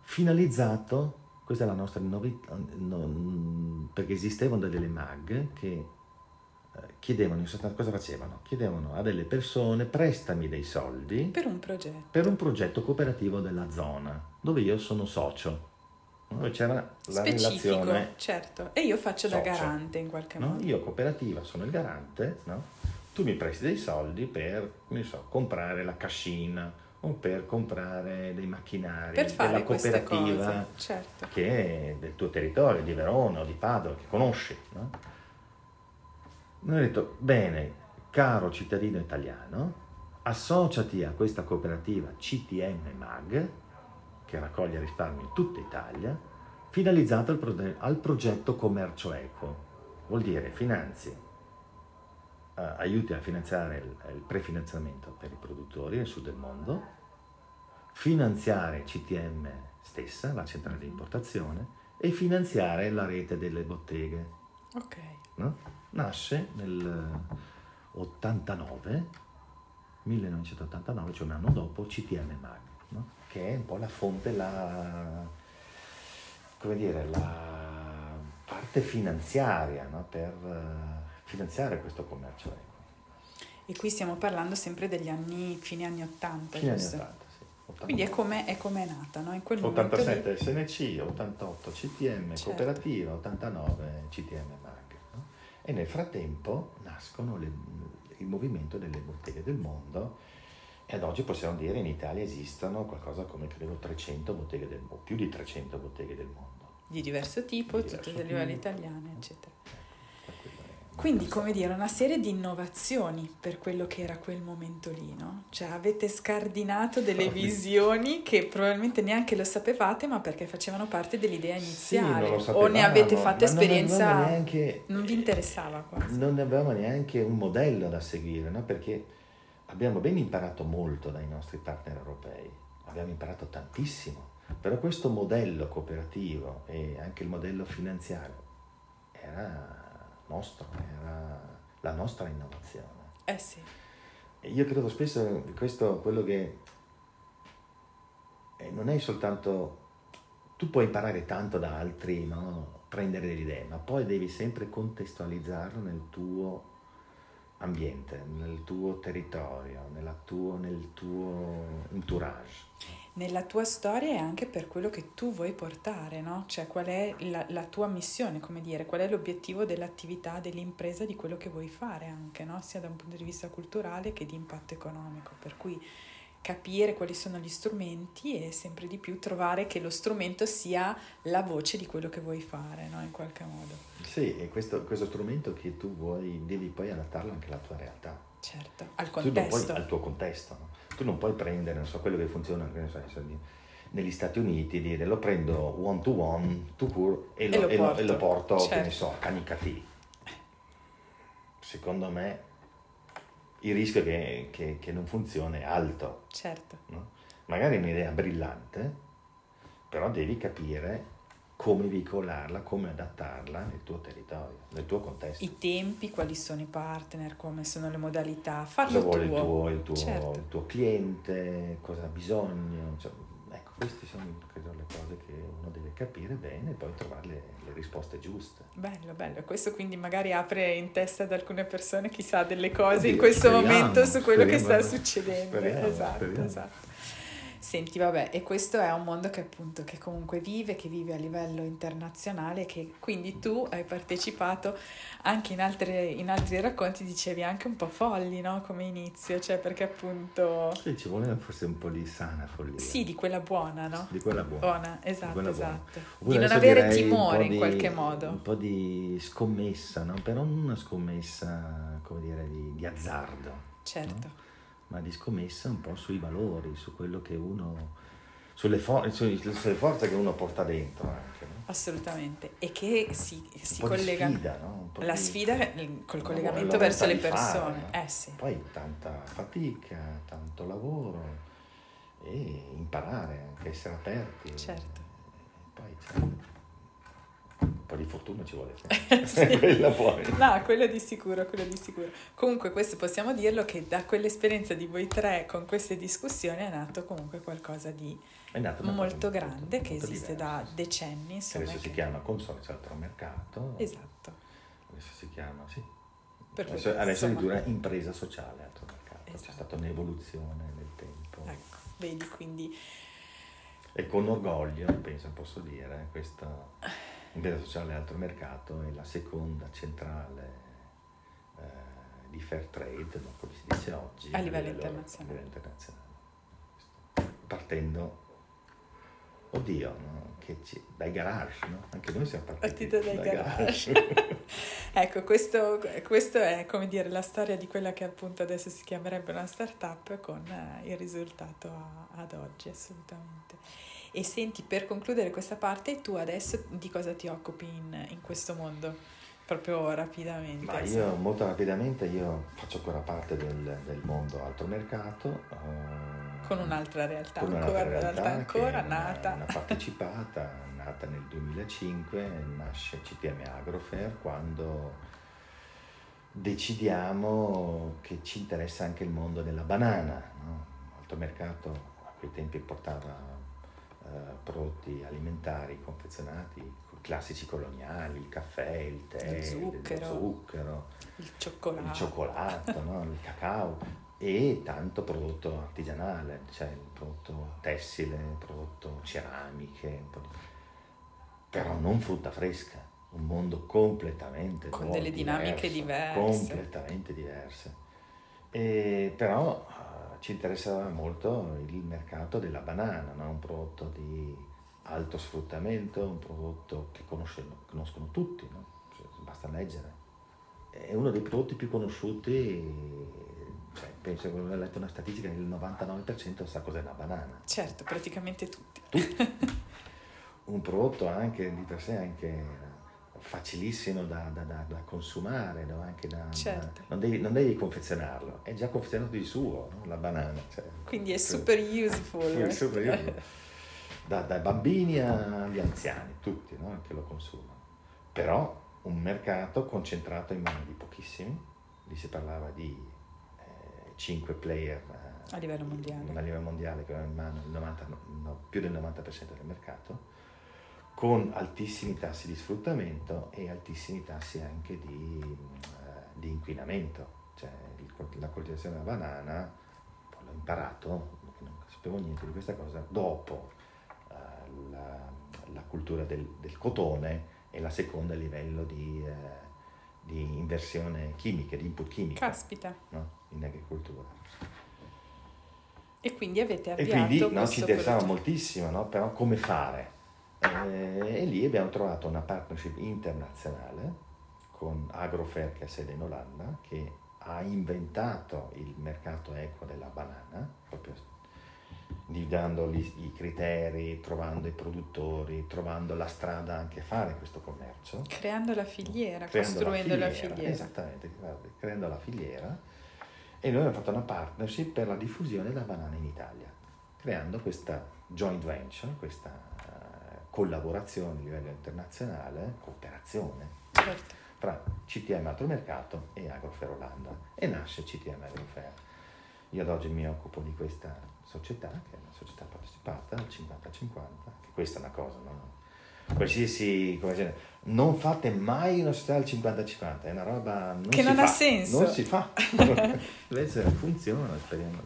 finalizzato, questa è la nostra novità, no, perché esistevano delle MAG che eh, chiedevano, cosa facevano? Chiedevano a delle persone prestami dei soldi per un progetto, per un progetto cooperativo della zona, dove io sono socio. Dove c'era la Specifico, relazione certo. E io faccio da socio, garante in qualche no? modo. Io cooperativa sono il garante, no? tu mi presti dei soldi per, non so, comprare la cascina o per comprare dei macchinari Per della cooperativa certo. che è del tuo territorio, di Verona o di Padova, che conosci. No? Noi abbiamo detto, bene, caro cittadino italiano, associati a questa cooperativa CTM MAG, che raccoglie risparmi in tutta Italia, finalizzata al, pro- al progetto Commercio Eco. Vuol dire finanzi aiuti a finanziare il, il prefinanziamento per i produttori nel sud del mondo, finanziare CTM stessa, la centrale di importazione, e finanziare la rete delle botteghe. Ok. no? Nasce nel 89, 1989, cioè un anno dopo, CTM Mag, no? che è un po' la fonte, la, come dire, la parte finanziaria no? per eh, finanziare questo commercio eco. E qui stiamo parlando sempre degli anni, fine anni 80, Fine anni giusto? 80, sì. 89. Quindi è come è, come è nata, no? In quel momento 87 lì. SNC, 88 CTM Certo. Cooperativa, 89 CTM Mag. no? E nel frattempo nascono le- il movimento delle botteghe del mondo e ad oggi possiamo dire in Italia esistono qualcosa come credo 300 botteghe del mondo, più di 300 botteghe del mondo. di diverso tipo, Di tutte diverso del livello tipo. italiano, eccetera. Quindi, come dire, una serie di innovazioni per quello che era quel momento lì, no? Cioè avete scardinato delle Sì. visioni che probabilmente neanche lo sapevate, ma perché facevano parte dell'idea Sì, iniziale. non lo o ne avete fatto non esperienza, avevamo neanche- non vi interessava quasi. Non avevamo neanche un modello da seguire, no? perché abbiamo ben imparato molto dai nostri partner europei, abbiamo imparato tantissimo, però questo modello cooperativo e anche il modello finanziario era nostro, era la nostra innovazione. Eh sì, E io credo spesso che questo quello che eh, non è soltanto tu puoi imparare tanto da altri, no? prendere delle idee, ma poi devi sempre contestualizzarlo nel tuo ambiente, nel tuo territorio, nella tuo, nel tuo entourage. Nella tua storia e anche per quello che tu vuoi portare, no? Cioè qual è la, la tua missione, come dire, qual è l'obiettivo dell'attività, dell'impresa, di quello che vuoi fare anche, no? Sia da un punto di vista culturale che di impatto economico. Per cui capire quali sono gli strumenti e sempre di più trovare che lo strumento sia la voce di quello che vuoi fare, no? In qualche modo. Sì, e questo, questo strumento che tu vuoi, devi poi adattarlo anche alla tua realtà. Certo, al Tu non puoi, contesto. al tuo contesto. no? Tu non puoi prendere, non so, quello che funziona che so, negli Stati Uniti, dire lo prendo one to one, to cure, e e lo- porto. e lo porto, che ne Certo. so, a Canicati. Secondo me il rischio che, che- che non funzioni è alto. Certo. no? Magari è un'idea brillante, però devi capire come veicolarla, come adattarla nel tuo territorio, nel tuo contesto. I tempi, quali sono i partner, come sono le modalità, cosa farlo vuole il tuo. tuo, il tuo- Certo. il tuo cliente, cosa ha bisogno. cioè, ecco, queste sono credo, le cose che uno deve capire bene e poi trovare le, le risposte giuste. Bello, bello. Questo quindi magari apre in testa ad alcune persone chissà delle cose in Oddio, questo speriamo, momento su quello che sta speriamo. succedendo. Speriamo, esatto, speriamo. esatto. Senti, vabbè, e questo è un mondo che appunto che comunque vive, che vive a livello internazionale, che quindi tu hai partecipato anche in, altre, in altri racconti, dicevi anche un po' folli, no? Come inizio, cioè perché appunto... Sì, ci vuole forse un po' di sana follia. Sì, di quella buona, no? Di quella buona. Buona, esatto, quella buona. esatto. Oppure Di non avere timore in di- qualche modo. Un po' di scommessa, no? però non una scommessa, come dire, di, di azzardo, Certo. Ma di scommessa un po' sui valori, su quello che uno, sulle, for- su- sulle forze che uno porta dentro anche. no? Assolutamente, e che si, si collega... Sfida, no? La di... sfida col collegamento verso le fare, persone. no? eh, sì. Poi tanta fatica, tanto lavoro e imparare, anche essere aperti. Certo. Poi c'è un po' di fortuna ci vuole. (laughs) sì. (laughs) quella poi. No, quello di sicuro, quello di sicuro. Comunque questo possiamo dirlo che da quell'esperienza di voi tre con queste discussioni è nato comunque qualcosa di molto grande che molto esiste diverso. da decenni. Insomma, adesso che... si chiama consorzio altro mercato. Esatto. Adesso si chiama, sì. Per adesso, adesso addirittura impresa sociale altro mercato. Esatto. C'è stata un'evoluzione nel tempo. Ecco, vedi quindi... E con orgoglio, penso posso dire, questo impresa sociale altro mercato è la seconda centrale eh, di fair trade, come si dice oggi, a livello, a livello internazionale. A livello internazionale. Partendo Oddio, no? che ci, dai garage, no? Anche noi siamo partiti Partito dai, dai garage. garage. (laughs) ecco, questo, questo, è come dire la storia di quella che appunto adesso si chiamerebbe una startup con eh, il risultato a, ad oggi, assolutamente. E senti, per concludere questa parte, tu adesso di cosa ti occupi in, in questo mondo? Proprio rapidamente. Ma io molto rapidamente io faccio ancora parte del, del mondo altro mercato. Uh, con un'altra realtà con un'altra ancora, realtà, realtà ancora nata. Una, una partecipata, (laughs) nata nel 2005, nasce CTM Agrofair quando decidiamo che ci interessa anche il mondo della banana. No? Alto mercato a quei tempi portava prodotti alimentari confezionati classici coloniali, il caffè, il tè, il zucchero, il, zucchero, il cioccolato, il, cioccolato no? il cacao e tanto prodotto artigianale, cioè il prodotto tessile, il prodotto ceramiche, però non frutta fresca, un mondo completamente con nuovo, delle dinamiche diverse, completamente diverse. E, però ci interessava molto il mercato della banana, no? un prodotto di alto sfruttamento, un prodotto che conoscono tutti, no? cioè, basta leggere. È uno dei prodotti più conosciuti, cioè, penso che ho letto una statistica che il 99% sa cos'è una banana. Certo, praticamente tutti. tutti. (laughs) un prodotto anche di per sé anche facilissimo da, da, da, da consumare, no? anche da, certo. non, devi, non, devi, confezionarlo, è già confezionato di suo, no? la banana. Cioè, Quindi è super useful. (laughs) È super (laughs) useful da, dai bambini agli anziani, tutti no? che lo consumano. Però un mercato concentrato in mano di pochissimi, lì si parlava di eh, 5 player eh, a livello mondiale, a livello mondiale che avevano in mano 90, no, più del 90% del mercato, con altissimi tassi di sfruttamento e altissimi tassi anche di, eh, di inquinamento. Cioè la coltivazione della banana, l'ho imparato, non sapevo niente di questa cosa, dopo la, la cultura del, del, cotone e la seconda a livello di, eh, di inversione chimica, di input chimico. Caspita. No? In agricoltura. E quindi avete avviato E quindi no, ci interessava moltissimo, no? però come fare? Eh, e lì abbiamo trovato una partnership internazionale con Agrofair che ha sede in Olanda, che ha inventato il mercato equo della banana, proprio individuando i criteri, trovando i produttori, trovando la strada anche a fare questo commercio. Creando la filiera, creando costruendo la filiera, la filiera. Esattamente, creando la filiera. E noi abbiamo fatto una partnership per la diffusione della banana in Italia, creando questa joint venture, questa collaborazione a livello internazionale, cooperazione. Certo. Fra CTM Altro Mercato e Agrofair Olanda e nasce CTM Agrofair. Io ad oggi mi occupo di questa società, che è una società partecipata al 50-50, che questa è una cosa, no? Qualsiasi, come dire, non fate mai una società al 50-50, è una roba non che non fa, ha senso. Non si fa. (laughs) Invece funziona, speriamo.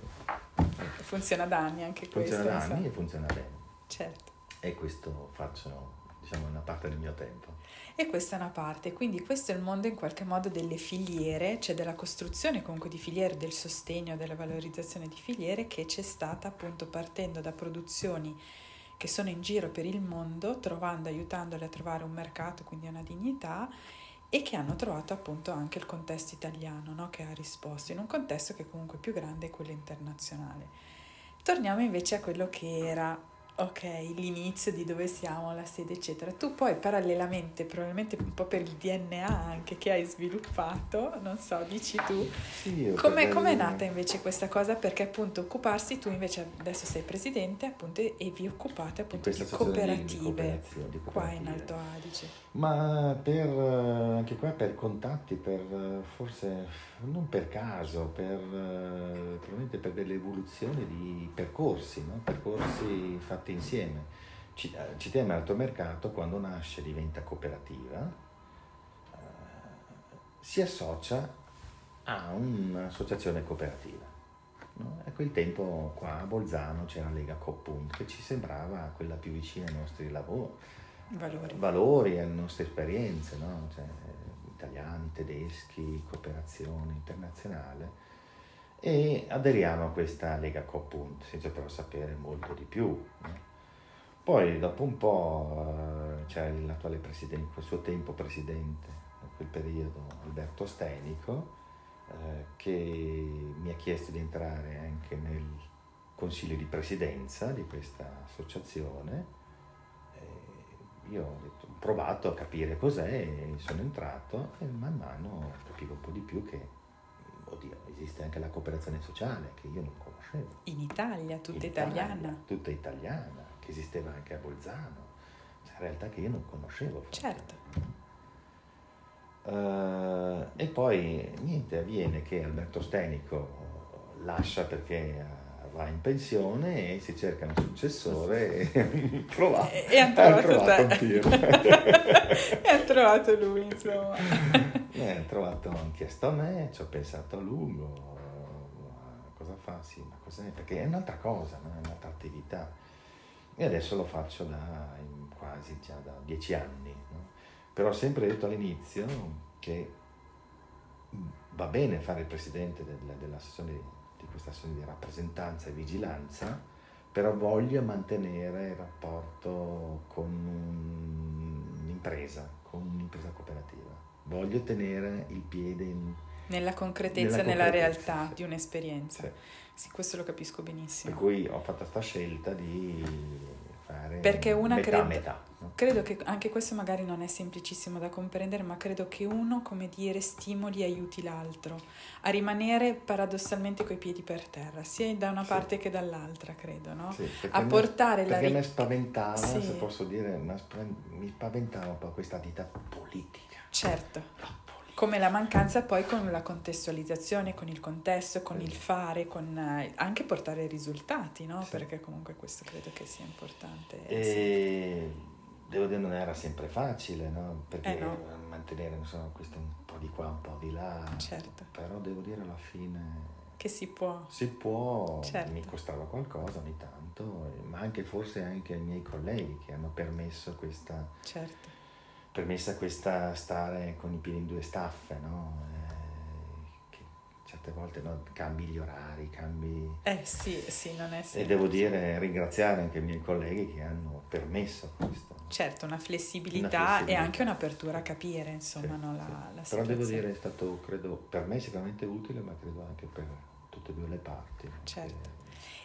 Funziona da anni anche questo. Funziona da anni e funziona bene. Certo. E questo faccio, diciamo, una parte del mio tempo. E questa è una parte, quindi questo è il mondo in qualche modo delle filiere, cioè della costruzione comunque di filiere, del sostegno, della valorizzazione di filiere che c'è stata appunto partendo da produzioni che sono in giro per il mondo, trovando, aiutandole a trovare un mercato, quindi una dignità e che hanno trovato appunto anche il contesto italiano no? che ha risposto in un contesto che comunque è più grande è quello internazionale. Torniamo invece a quello che era ok, l'inizio di dove siamo, la sede, eccetera. Tu poi parallelamente, probabilmente un po' per il DNA anche che hai sviluppato, non so, dici tu, Sì, come è nata invece questa cosa? Perché appunto occuparsi, tu invece adesso sei presidente appunto e vi occupate appunto di, associazione di- cooperative qua in cooperative. Alto Adige. Ma per, eh, anche qua per contatti, per eh, forse non per caso, per, eh, probabilmente per delle evoluzioni di percorsi, no? percorsi fatti insieme. Citiamo Alto Mercato quando nasce diventa cooperativa, si associa a un'associazione cooperativa. no? A quel tempo qua a Bolzano c'era Lega Copunt che ci sembrava quella più vicina ai nostri lavori Valori. valori alle nostre esperienze, no? Cioè, italiani, tedeschi, cooperazione internazionale e aderiamo a questa Lega Copunt senza però sapere molto di più. no? Poi dopo un po' eh, c'era l'attuale presidente, quel suo tempo presidente, in quel periodo Alberto Stenico, eh, che mi ha chiesto di entrare anche nel consiglio di presidenza di questa associazione. Io ho, detto- provato a capire cos'è sono entrato e man mano capivo un po' di più che, oddio, esiste anche la cooperazione sociale che io non conoscevo. In Italia, tutta In Italia, italiana. Tutta italiana, che esisteva anche a Bolzano. Cioè, in realtà che io non conoscevo. Certo. Eh, e poi niente, avviene che Alberto Stenico lascia perché eh, va in pensione e si cerca un successore e trova, E, e hanno ha trovato trovato un Pier. (laughs) e hanno trovato lui, insomma. Eh, ha trovato, hanno chiesto a me, ci ho pensato a lungo, cosa fa? Sì, ma cos'è? Perché è un'altra cosa, è un'altra attività. E adesso lo faccio da quasi già da dieci anni. no? Però ho sempre detto all'inizio che va bene fare il presidente del- dell'associazione di questa associazione di rappresentanza e vigilanza, però voglio mantenere il rapporto con un- un'impresa, con un'impresa cooperativa. Voglio tenere il piede in... Nella concretezza, Nella nella concretezza, realtà sì. di un'esperienza. Sì. Sì, questo lo capisco Per benissimo. cui ho fatto questa scelta di fare Perché una metà credo- metà. Credo che anche questo magari non è semplicissimo da comprendere, ma credo che uno, come dire, stimoli e aiuti l'altro a rimanere paradossalmente coi piedi per terra, sia da una Sì. parte che dall'altra, credo, no? Sì, A me- portare la perché ri- me spaventava, Sì. se posso dire, me mi spaventava un po' questa vita politica. Certo, La. Come la mancanza poi con la contestualizzazione, con il contesto, con il fare, con eh, anche portare risultati, no? Sì. Perché comunque questo credo che sia importante. E devo dire non era sempre facile, no? Perché Eh, no. mantenere insomma, questo un po' di qua, un po' di là. Certo. Però devo dire alla fine Che si può. si può, Certo. mi costava qualcosa ogni tanto, ma anche forse anche ai miei colleghi che hanno permesso questa, Certo. Permessa questa stare con i piedi in due staffe, no? Eh, che certe volte no, cambi gli orari, cambi... Eh sì, sì, non è E semplice. devo dire, ringraziare anche i miei colleghi che hanno permesso questo. Certo, una flessibilità, Una flessibilità. e anche un'apertura a capire, insomma, Sì, no, sì. la, la Però situazione. devo dire è stato, credo, per me sicuramente utile, ma credo anche per tutte e due le parti. Certo.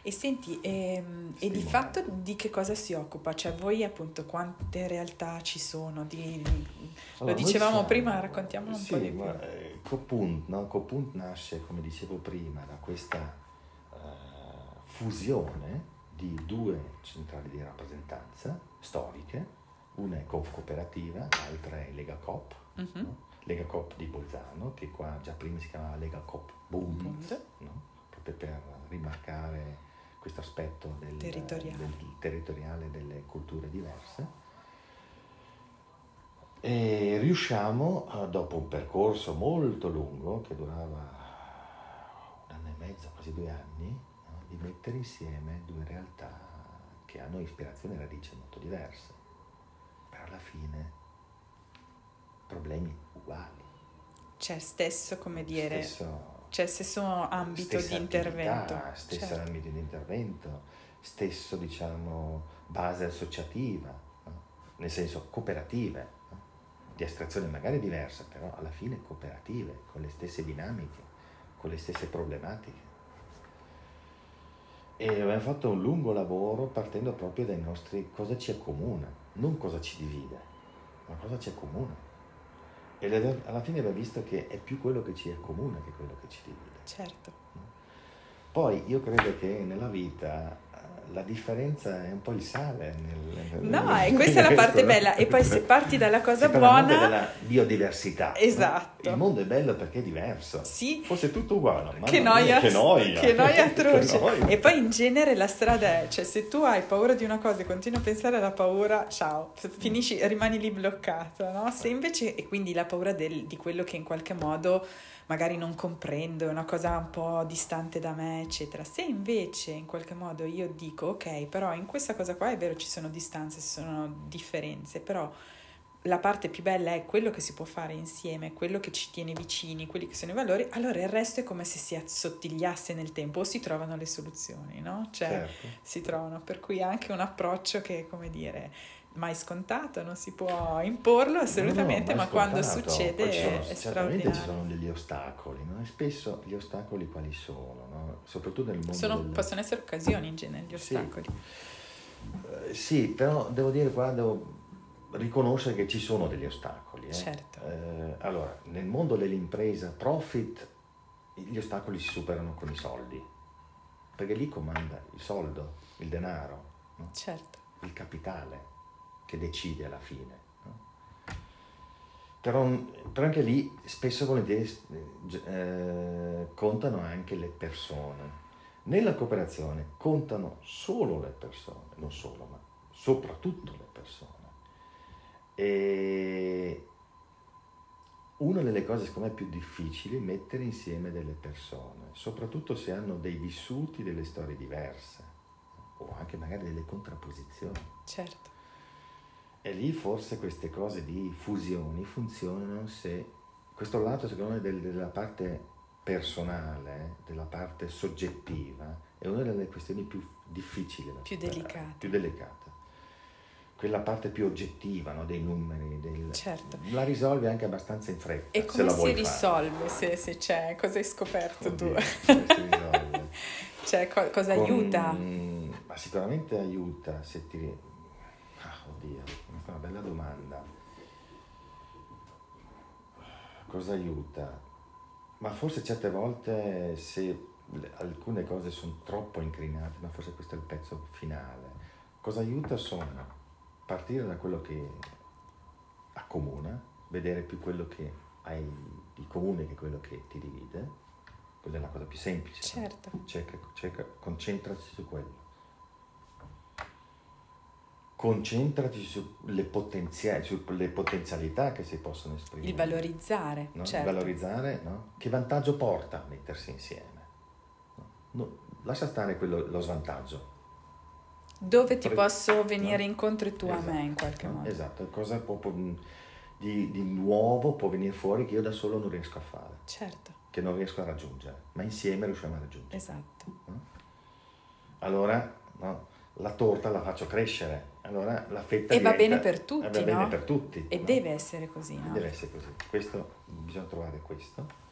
E senti, ehm, e di fatto di che cosa si occupa? Cioè voi appunto quante realtà ci sono? Di, lo Allora, noi dicevamo siamo- prima, raccontiamolo un sì, po' di più. ma, eh, Copunt, no? Copunt nasce, come dicevo prima, da questa eh, fusione di due centrali di rappresentanza storiche, una è Coop Cooperativa, l'altra è Lega Coop, Mhm. no? Lega Coop di Bolzano, che qua già prima si chiamava Lega Coop Bund, Bund. no? proprio per rimarcare questo aspetto del, Territoriale. del territoriale delle culture diverse. E riusciamo, eh, dopo un percorso molto lungo, che durava un anno e mezzo, quasi due anni, no, di mettere insieme due realtà che hanno ispirazioni e radici molto diverse. Però alla fine problemi uguali. Cioè stesso, come dire, Stesso, cioè stesso ambito di intervento. attività, stesso Certo. ambito di intervento, stesso diciamo base associativa, no? nel senso cooperative, no? di astrazione magari diversa, però alla fine cooperative, con le stesse dinamiche, con le stesse problematiche. E abbiamo fatto un lungo lavoro partendo proprio dai nostri cosa ci accomuna, non cosa ci divide, ma cosa ci accomuna. E alla fine abbiamo visto che è più quello che ci accomuna che quello che ci divide. Certo. Poi io credo che nella vita la differenza è un po' il sale. Nel, nel, no, e questa è la parte bella. E poi se parti dalla (laughs) cosa buona... della biodiversità. Esatto. Il mondo è bello perché è diverso. Sì. Fosse tutto uguale. Che, noia, che noia. Che noia (laughs) atroce. E poi in genere la strada è, cioè se tu hai paura di una cosa e continui a pensare alla paura, ciao, finisci, rimani lì bloccato, no? Se invece, e quindi la paura del, di quello che in qualche modo magari non comprendo, è una cosa un po' distante da me, eccetera. Se invece in qualche modo io dico, ok, però in questa cosa qua è vero ci sono distanze, ci sono differenze, però la parte più bella è quello che si può fare insieme, quello che ci tiene vicini, quelli che sono i valori, allora il resto è come se si assottigliasse nel tempo o si trovano le soluzioni, no? Cioè certo. si trovano, per cui anche un approccio che, come dire, mai scontato, non si può imporlo assolutamente, no, no, ma quando succede sono, è straordinario. ci sono degli ostacoli, no? e spesso gli ostacoli quali sono, no? soprattutto nel mondo sono, del... Possono essere occasioni in genere gli ostacoli. Sì. Uh, sì, però devo dire qua devo riconoscere che ci sono degli ostacoli. Eh? Certo. Uh, allora, nel mondo dell'impresa profit gli ostacoli si superano con i soldi, perché lì comanda il soldo, il denaro, certo. il capitale che decide alla fine. No? Però, però, anche lì spesso e volentieri eh, contano anche le persone. Nella cooperazione contano solo le persone, non solo, ma soprattutto le persone. E una delle cose secondo me più difficili è mettere insieme delle persone, soprattutto se hanno dei vissuti, delle storie diverse o anche magari delle contrapposizioni. Certo. E lì forse queste cose di fusioni funzionano se questo lato secondo me della parte personale, della parte soggettiva, è una delle questioni più difficili da più delicate. più delicata. Quella parte più oggettiva no, dei numeri, del, certo. la risolvi anche abbastanza in fretta. E come si risolve se, se, c'è? Cosa hai scoperto Oddio, tu? si (laughs) risolve? cioè, co- cosa Con, aiuta? Ma sicuramente aiuta se ti... Ah, oddio questa è una bella domanda. Cosa aiuta? Ma forse certe volte se alcune cose sono troppo incrinate, ma forse questo è il pezzo finale. Cosa aiuta sono partire da quello che accomuna, vedere più quello che hai di comune che quello che ti divide, quella è la cosa più semplice. Certo. Cerca, cerca, concentrati su quello concentrati sulle, potenzia- sulle potenzialità che si possono esprimere. Il valorizzare, no? certo. Il valorizzare, no? Che vantaggio porta a mettersi insieme? No? lascia stare quello, lo svantaggio. Dove ti Pre- posso venire incontro tu esatto, a me in qualche modo. Esatto, cosa può, di, di nuovo può venire fuori che io da solo non riesco a fare. Certo. Che non riesco a raggiungere, ma insieme riusciamo a raggiungere. Esatto. Allora, la torta la faccio crescere, allora la fetta e diventa, va bene per tutti, va no? bene per tutti. E no? deve essere così, no? Deve essere così. Questo, bisogna trovare questo.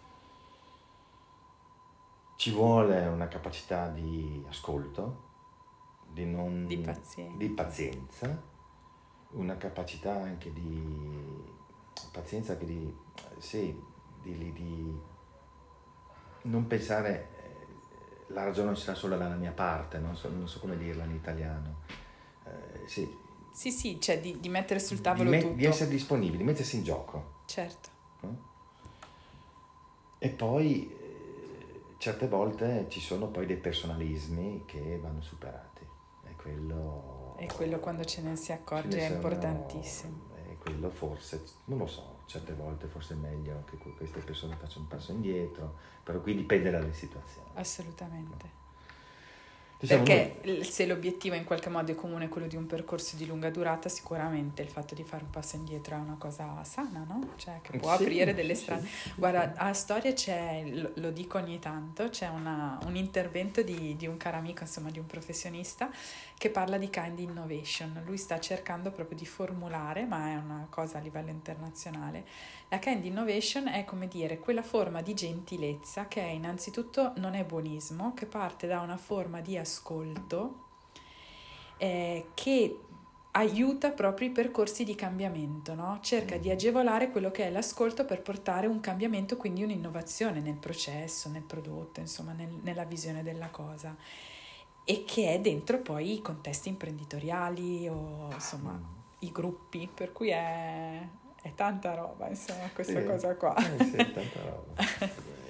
Ci vuole una capacità di ascolto, di, non, di, pazienza. di pazienza, una capacità anche di pazienza che di, sì, di, di non pensare eh, la ragione sarà solo dalla mia parte, non so, non so come dirla in italiano eh, sì. Sì, sì, cioè di, di mettere sul tavolo di me, tutto. Di essere disponibili, di mettersi in gioco. Certo. No? E poi eh, certe volte ci sono poi dei personalismi che vanno superati. E quello... E quello quando ce ne si accorge ne è importantissimo. E quello forse, non lo so, certe volte forse è meglio che queste persone facciano un passo indietro, però qui dipende dalle situazioni. Assolutamente. Diciamo Perché noi... se l'obiettivo in qualche modo è comune quello di un percorso di lunga durata, sicuramente il fatto di fare un passo indietro è una cosa sana, no? Cioè che può sì, aprire delle strade. Sì. Guarda, a storia c'è, lo, lo, dico ogni tanto, c'è una, un intervento di, di, un caro amico, insomma di un professionista, che parla di kind innovation. Lui sta cercando proprio di formulare, ma è una cosa a livello internazionale, la kind innovation è come dire quella forma di gentilezza che è innanzitutto non è buonismo, che parte da una forma di ascolto ascolto eh, che aiuta proprio i percorsi di cambiamento, no? cerca di agevolare quello che è l'ascolto per portare un cambiamento, quindi un'innovazione nel processo, nel prodotto, insomma nel, nella visione della cosa e che è dentro poi i contesti imprenditoriali o insomma i gruppi, per cui è, è tanta roba, insomma, questa sì, cosa qua. Eh, sì, tanta (laughs) roba.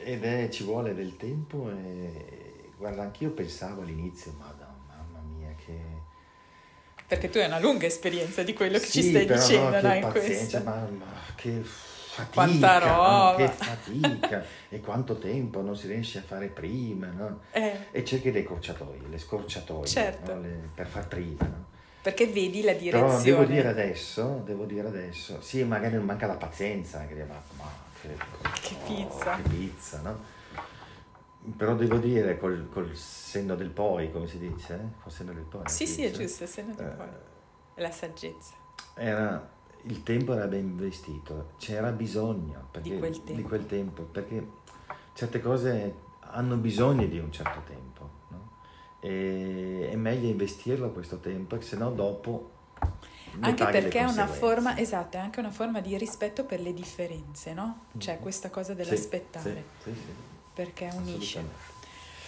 Ed è, ci vuole del tempo e guarda, anch'io pensavo all'inizio, ma mamma mia che... Perché tu hai una lunga esperienza di quello che sì, ci stai dicendo, no, no, in questo. Ma, ma che fatica, Quanta roba. che fatica e quanto tempo non si riesce a fare prima, no? eh. E cerchi le corciatoie, le scorciatoie certo. no? le, per far prima, no? Perché vedi la direzione. Però devo dire adesso, devo dire adesso, sì, magari non manca la pazienza, anche dire, ma, ma che, che pizza. Oh, che pizza, no? Però devo dire col, col, senno del poi, come si dice? Col senno del poi. Sì, sì, è giusto, il senno del eh, poi. La saggezza. Era, il tempo era ben investito, c'era bisogno perché, di, quel di, quel tempo, perché certe cose hanno bisogno di un certo tempo? E è meglio investirlo questo tempo, se no dopo... Anche perché è una forma, esatto, è anche una forma di rispetto per le differenze, no? Cioè mm. questa cosa dell'aspettare, sì, sì, sì, perché unisce.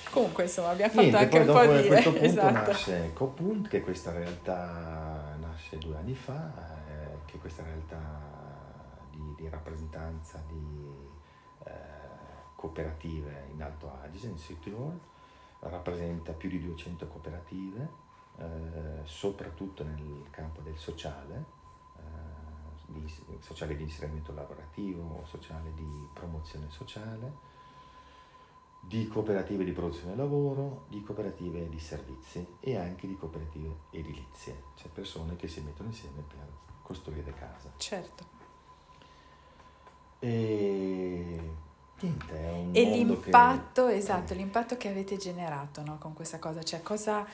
Comunque, insomma, abbiamo fatto Niente, anche un po' di... A questo punto esatto. nasce Copunt, che questa realtà nasce due anni fa, che questa realtà di, di rappresentanza di eh, cooperative in Alto Adige, in Südtirol, rappresenta più di 200 cooperative, eh, soprattutto nel campo del sociale, eh, di, sociale di inserimento lavorativo, sociale di promozione sociale, di cooperative di produzione lavoro, di cooperative di servizi e anche di cooperative edilizie, cioè persone che si mettono insieme per costruire casa. Certo. E niente, è un e l'impatto, che... esatto, eh. l'impatto che avete generato no, con questa cosa, cioè cosa,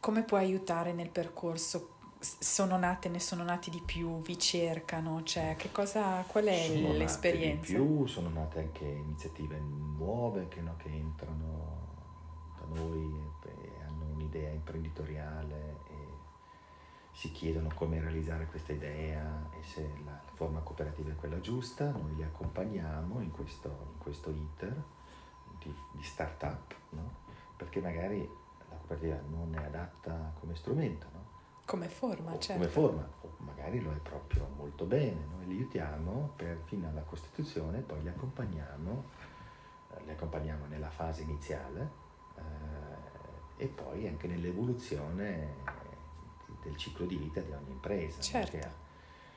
come può aiutare nel percorso? Sono nate, ne sono nati di più, vi cercano, cioè che cosa, qual è sono l'esperienza? Di più, sono nate anche iniziative nuove che, no, che entrano da noi e hanno un'idea imprenditoriale si chiedono come realizzare questa idea e se la forma cooperativa è quella giusta, noi li accompagniamo in questo, in questo iter di, di start-up, no? perché magari la cooperativa non è adatta come strumento, no? come forma, o certo. Come forma, o magari lo è proprio molto bene, noi li aiutiamo per, fino alla costituzione, poi li accompagniamo, eh, li accompagniamo nella fase iniziale eh, e poi anche nell'evoluzione del ciclo di vita di ogni impresa. Certo. Perché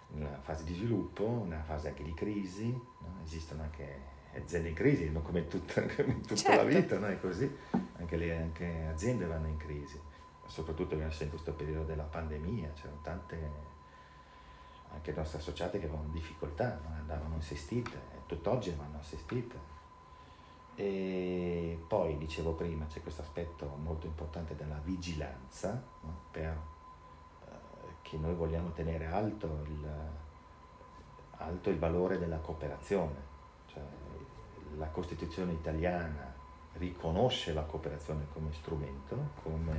nella fase di sviluppo, nella fase anche di crisi, no? esistono anche aziende in crisi, non come tutta, (laughs) come tutta certo. la vita, no? è così, anche le anche aziende vanno in crisi, soprattutto in questo periodo della pandemia, c'erano tante anche nostre associate che avevano difficoltà, no? andavano assistite, e tutt'oggi vanno assistite. E poi, dicevo prima, c'è questo aspetto molto importante della vigilanza no? per che noi vogliamo tenere alto il, alto il valore della cooperazione. Cioè, la Costituzione italiana riconosce la cooperazione come strumento, come,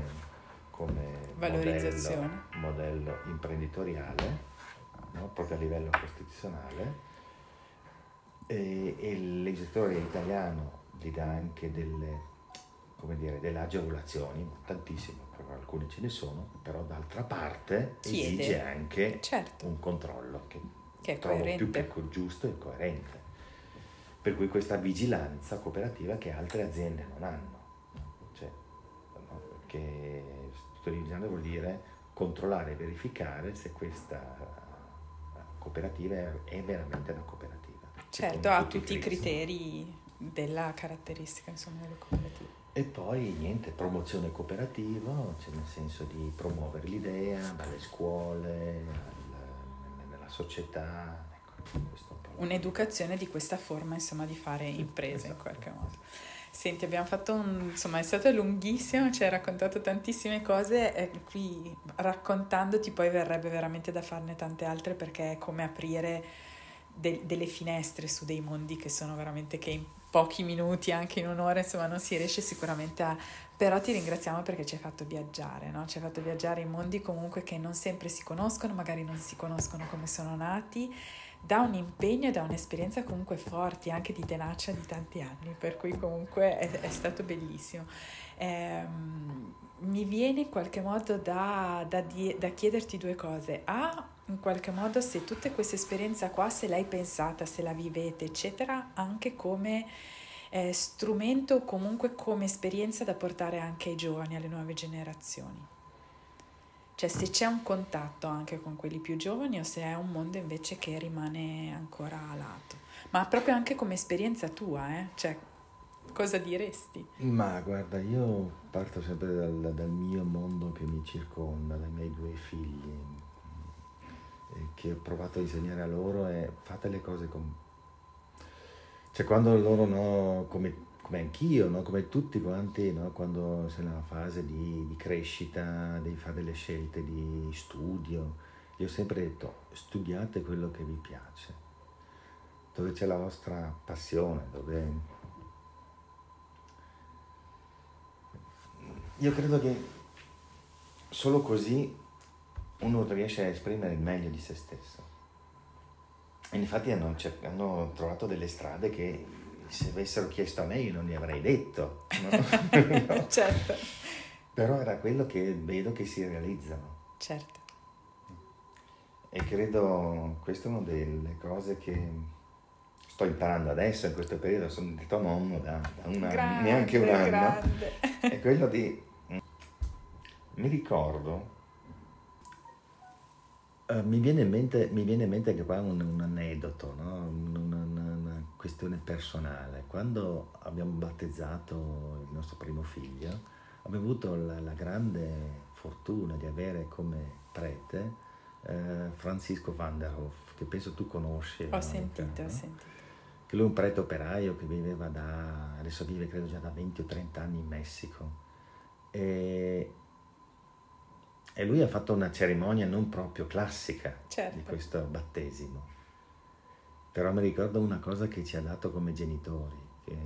come modello, modello, imprenditoriale, no? proprio a livello costituzionale, e, e il legislatore italiano gli dà anche delle, come dire, delle agevolazioni, tantissime alcune ce ne sono, però d'altra parte Chiede. esige anche certo. un controllo che, che è trovo coerente. più che giusto e coerente. Per cui questa vigilanza cooperativa che altre aziende non hanno. Cioè, no? Perché vigilanza vuol dire controllare e verificare se questa cooperativa è veramente una cooperativa. Certo, ha tutti i criteri della caratteristica insomma, delle cooperative. E poi niente, promozione cooperativa, cioè nel senso di promuovere l'idea dalle scuole, al, nella società. Ecco, Un'educazione di questa forma insomma di fare impresa esatto. in qualche modo. Senti, abbiamo fatto un, insomma, è stato lunghissimo, ci hai raccontato tantissime cose e qui raccontandoti poi verrebbe veramente da farne tante altre perché è come aprire de- delle finestre su dei mondi che sono veramente che pochi minuti, anche in un'ora, insomma, non si riesce sicuramente a... Però ti ringraziamo perché ci hai fatto viaggiare, no? Ci hai fatto viaggiare in mondi comunque che non sempre si conoscono, magari non si conoscono come sono nati, da un impegno e da un'esperienza comunque forti, anche di tenacia di tanti anni, per cui comunque è, è stato bellissimo. Eh, mi viene in qualche modo da, da, da chiederti due cose. A, in qualche modo se tutta questa esperienza qua, se l'hai pensata, se la vivete, eccetera, anche come eh, strumento o comunque come esperienza da portare anche ai giovani, alle nuove generazioni. Cioè se c'è un contatto anche con quelli più giovani o se è un mondo invece che rimane ancora a lato. Ma proprio anche come esperienza tua, eh? Cioè, cosa diresti? Ma guarda, io parto sempre dal, dal mio mondo che mi circonda, dai miei due figli che ho provato a insegnare a loro è fate le cose con... Cioè quando loro, no, come, come anch'io, no, come tutti quanti, no, quando sei nella fase di, di crescita, devi fare delle scelte di studio, io ho sempre detto studiate quello che vi piace, dove c'è la vostra passione, dove... Io credo che solo così uno riesce a esprimere il meglio di se stesso. E infatti hanno, hanno trovato delle strade che se avessero chiesto a me io non gli avrei detto. No? (laughs) no. certo. Però era quello che vedo che si realizzano. Certo. E credo questa è una delle cose che sto imparando adesso, in questo periodo, sono diventato nonno da, da una, grande, neanche un anno. Grande. È quello di... Mi ricordo Uh, mi, viene mente, mi, viene in mente, che qua un, un aneddoto, no? una, una, una, questione personale. Quando abbiamo battezzato il nostro primo figlio, abbiamo avuto la, la grande fortuna di avere come prete eh, Francisco van der Hof, che penso tu conosci. Ho sentito, no? ho sentito. Che lui è un prete operaio che viveva da, adesso vive credo già da 20 o 30 anni in Messico. E, e lui ha fatto una cerimonia non proprio classica certo. di questo battesimo. Però mi ricordo una cosa che ci ha dato come genitori, che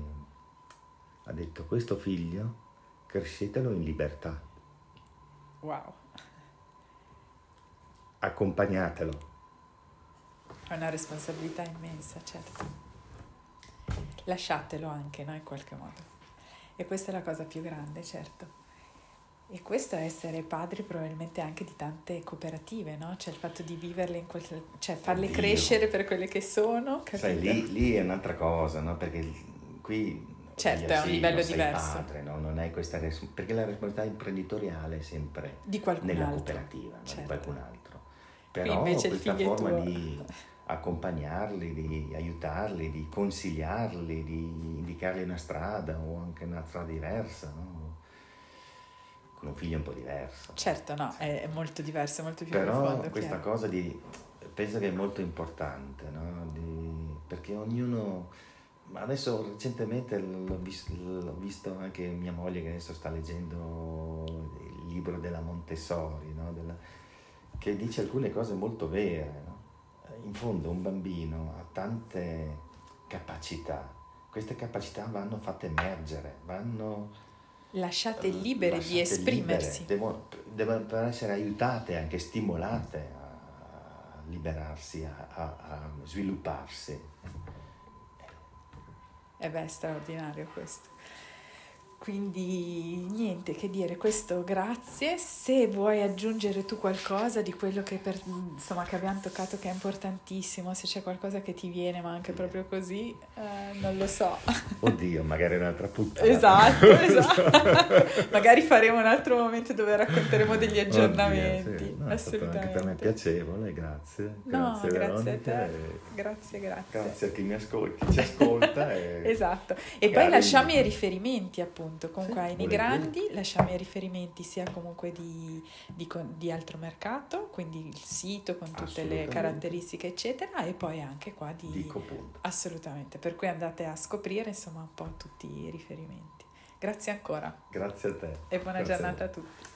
ha detto questo figlio crescetelo in libertà. Wow. Accompagnatelo. È una responsabilità immensa, certo. Lasciatelo anche, no, in qualche modo. E questa è la cosa più grande, certo. E questo è essere padri probabilmente anche di tante cooperative, no? Cioè il fatto di viverle in quel... cioè farle Oddio. crescere per quelle che sono, capito? Sai, lì, lì è un'altra cosa, no? Perché qui... Certo, è un sì, livello diverso. Padre, no? Non hai questa res- perché la responsabilità imprenditoriale è sempre di nella altro. cooperativa, certo. di qualcun altro. Però invece questa forma (laughs) di accompagnarli, di aiutarli, di consigliarli, di indicargli una strada o anche una strada diversa, no? Con un figlio un po' diverso. Certo, no, è, molto diverso, è molto più Però profondo. questa chiaro. cosa di, penso che è molto importante, no? di, perché ognuno, adesso recentemente l'ho visto, l'ho visto, anche mia moglie che adesso sta leggendo il libro della Montessori, no? della, che dice alcune cose molto vere. No? In fondo un bambino ha tante capacità, queste capacità vanno fatte emergere, vanno lasciate libere lasciate di esprimersi. Libere. Devono, devono, essere aiutate, anche stimolate a liberarsi, a, a, a svilupparsi. E beh, è straordinario questo. Quindi niente che dire, questo grazie. Se vuoi aggiungere tu qualcosa di quello che, per, insomma, che abbiamo toccato che è importantissimo, se c'è qualcosa che ti viene, ma anche proprio così, eh, non lo so. (laughs) Oddio, magari un'altra puntata. Esatto, (laughs) esatto. magari faremo un altro momento dove racconteremo degli aggiornamenti. Oddio, sì. no, Assolutamente. anche per me piacevole, grazie. No, grazie, grazie a te. E... Grazie, grazie. Grazie a chi mi ascolta, chi ci ascolta. E... (laughs) esatto. E poi lasciamo i riferimenti appunto appunto comunque sì, ai nei grandi lasciamo i riferimenti sia comunque di, di, di, altro mercato quindi il sito con tutte le caratteristiche eccetera e poi anche qua di Dico punto. assolutamente. Per cui andate a scoprire insomma un po' tutti i riferimenti. Grazie ancora. Grazie a te. E buona grazie giornata a, a tutti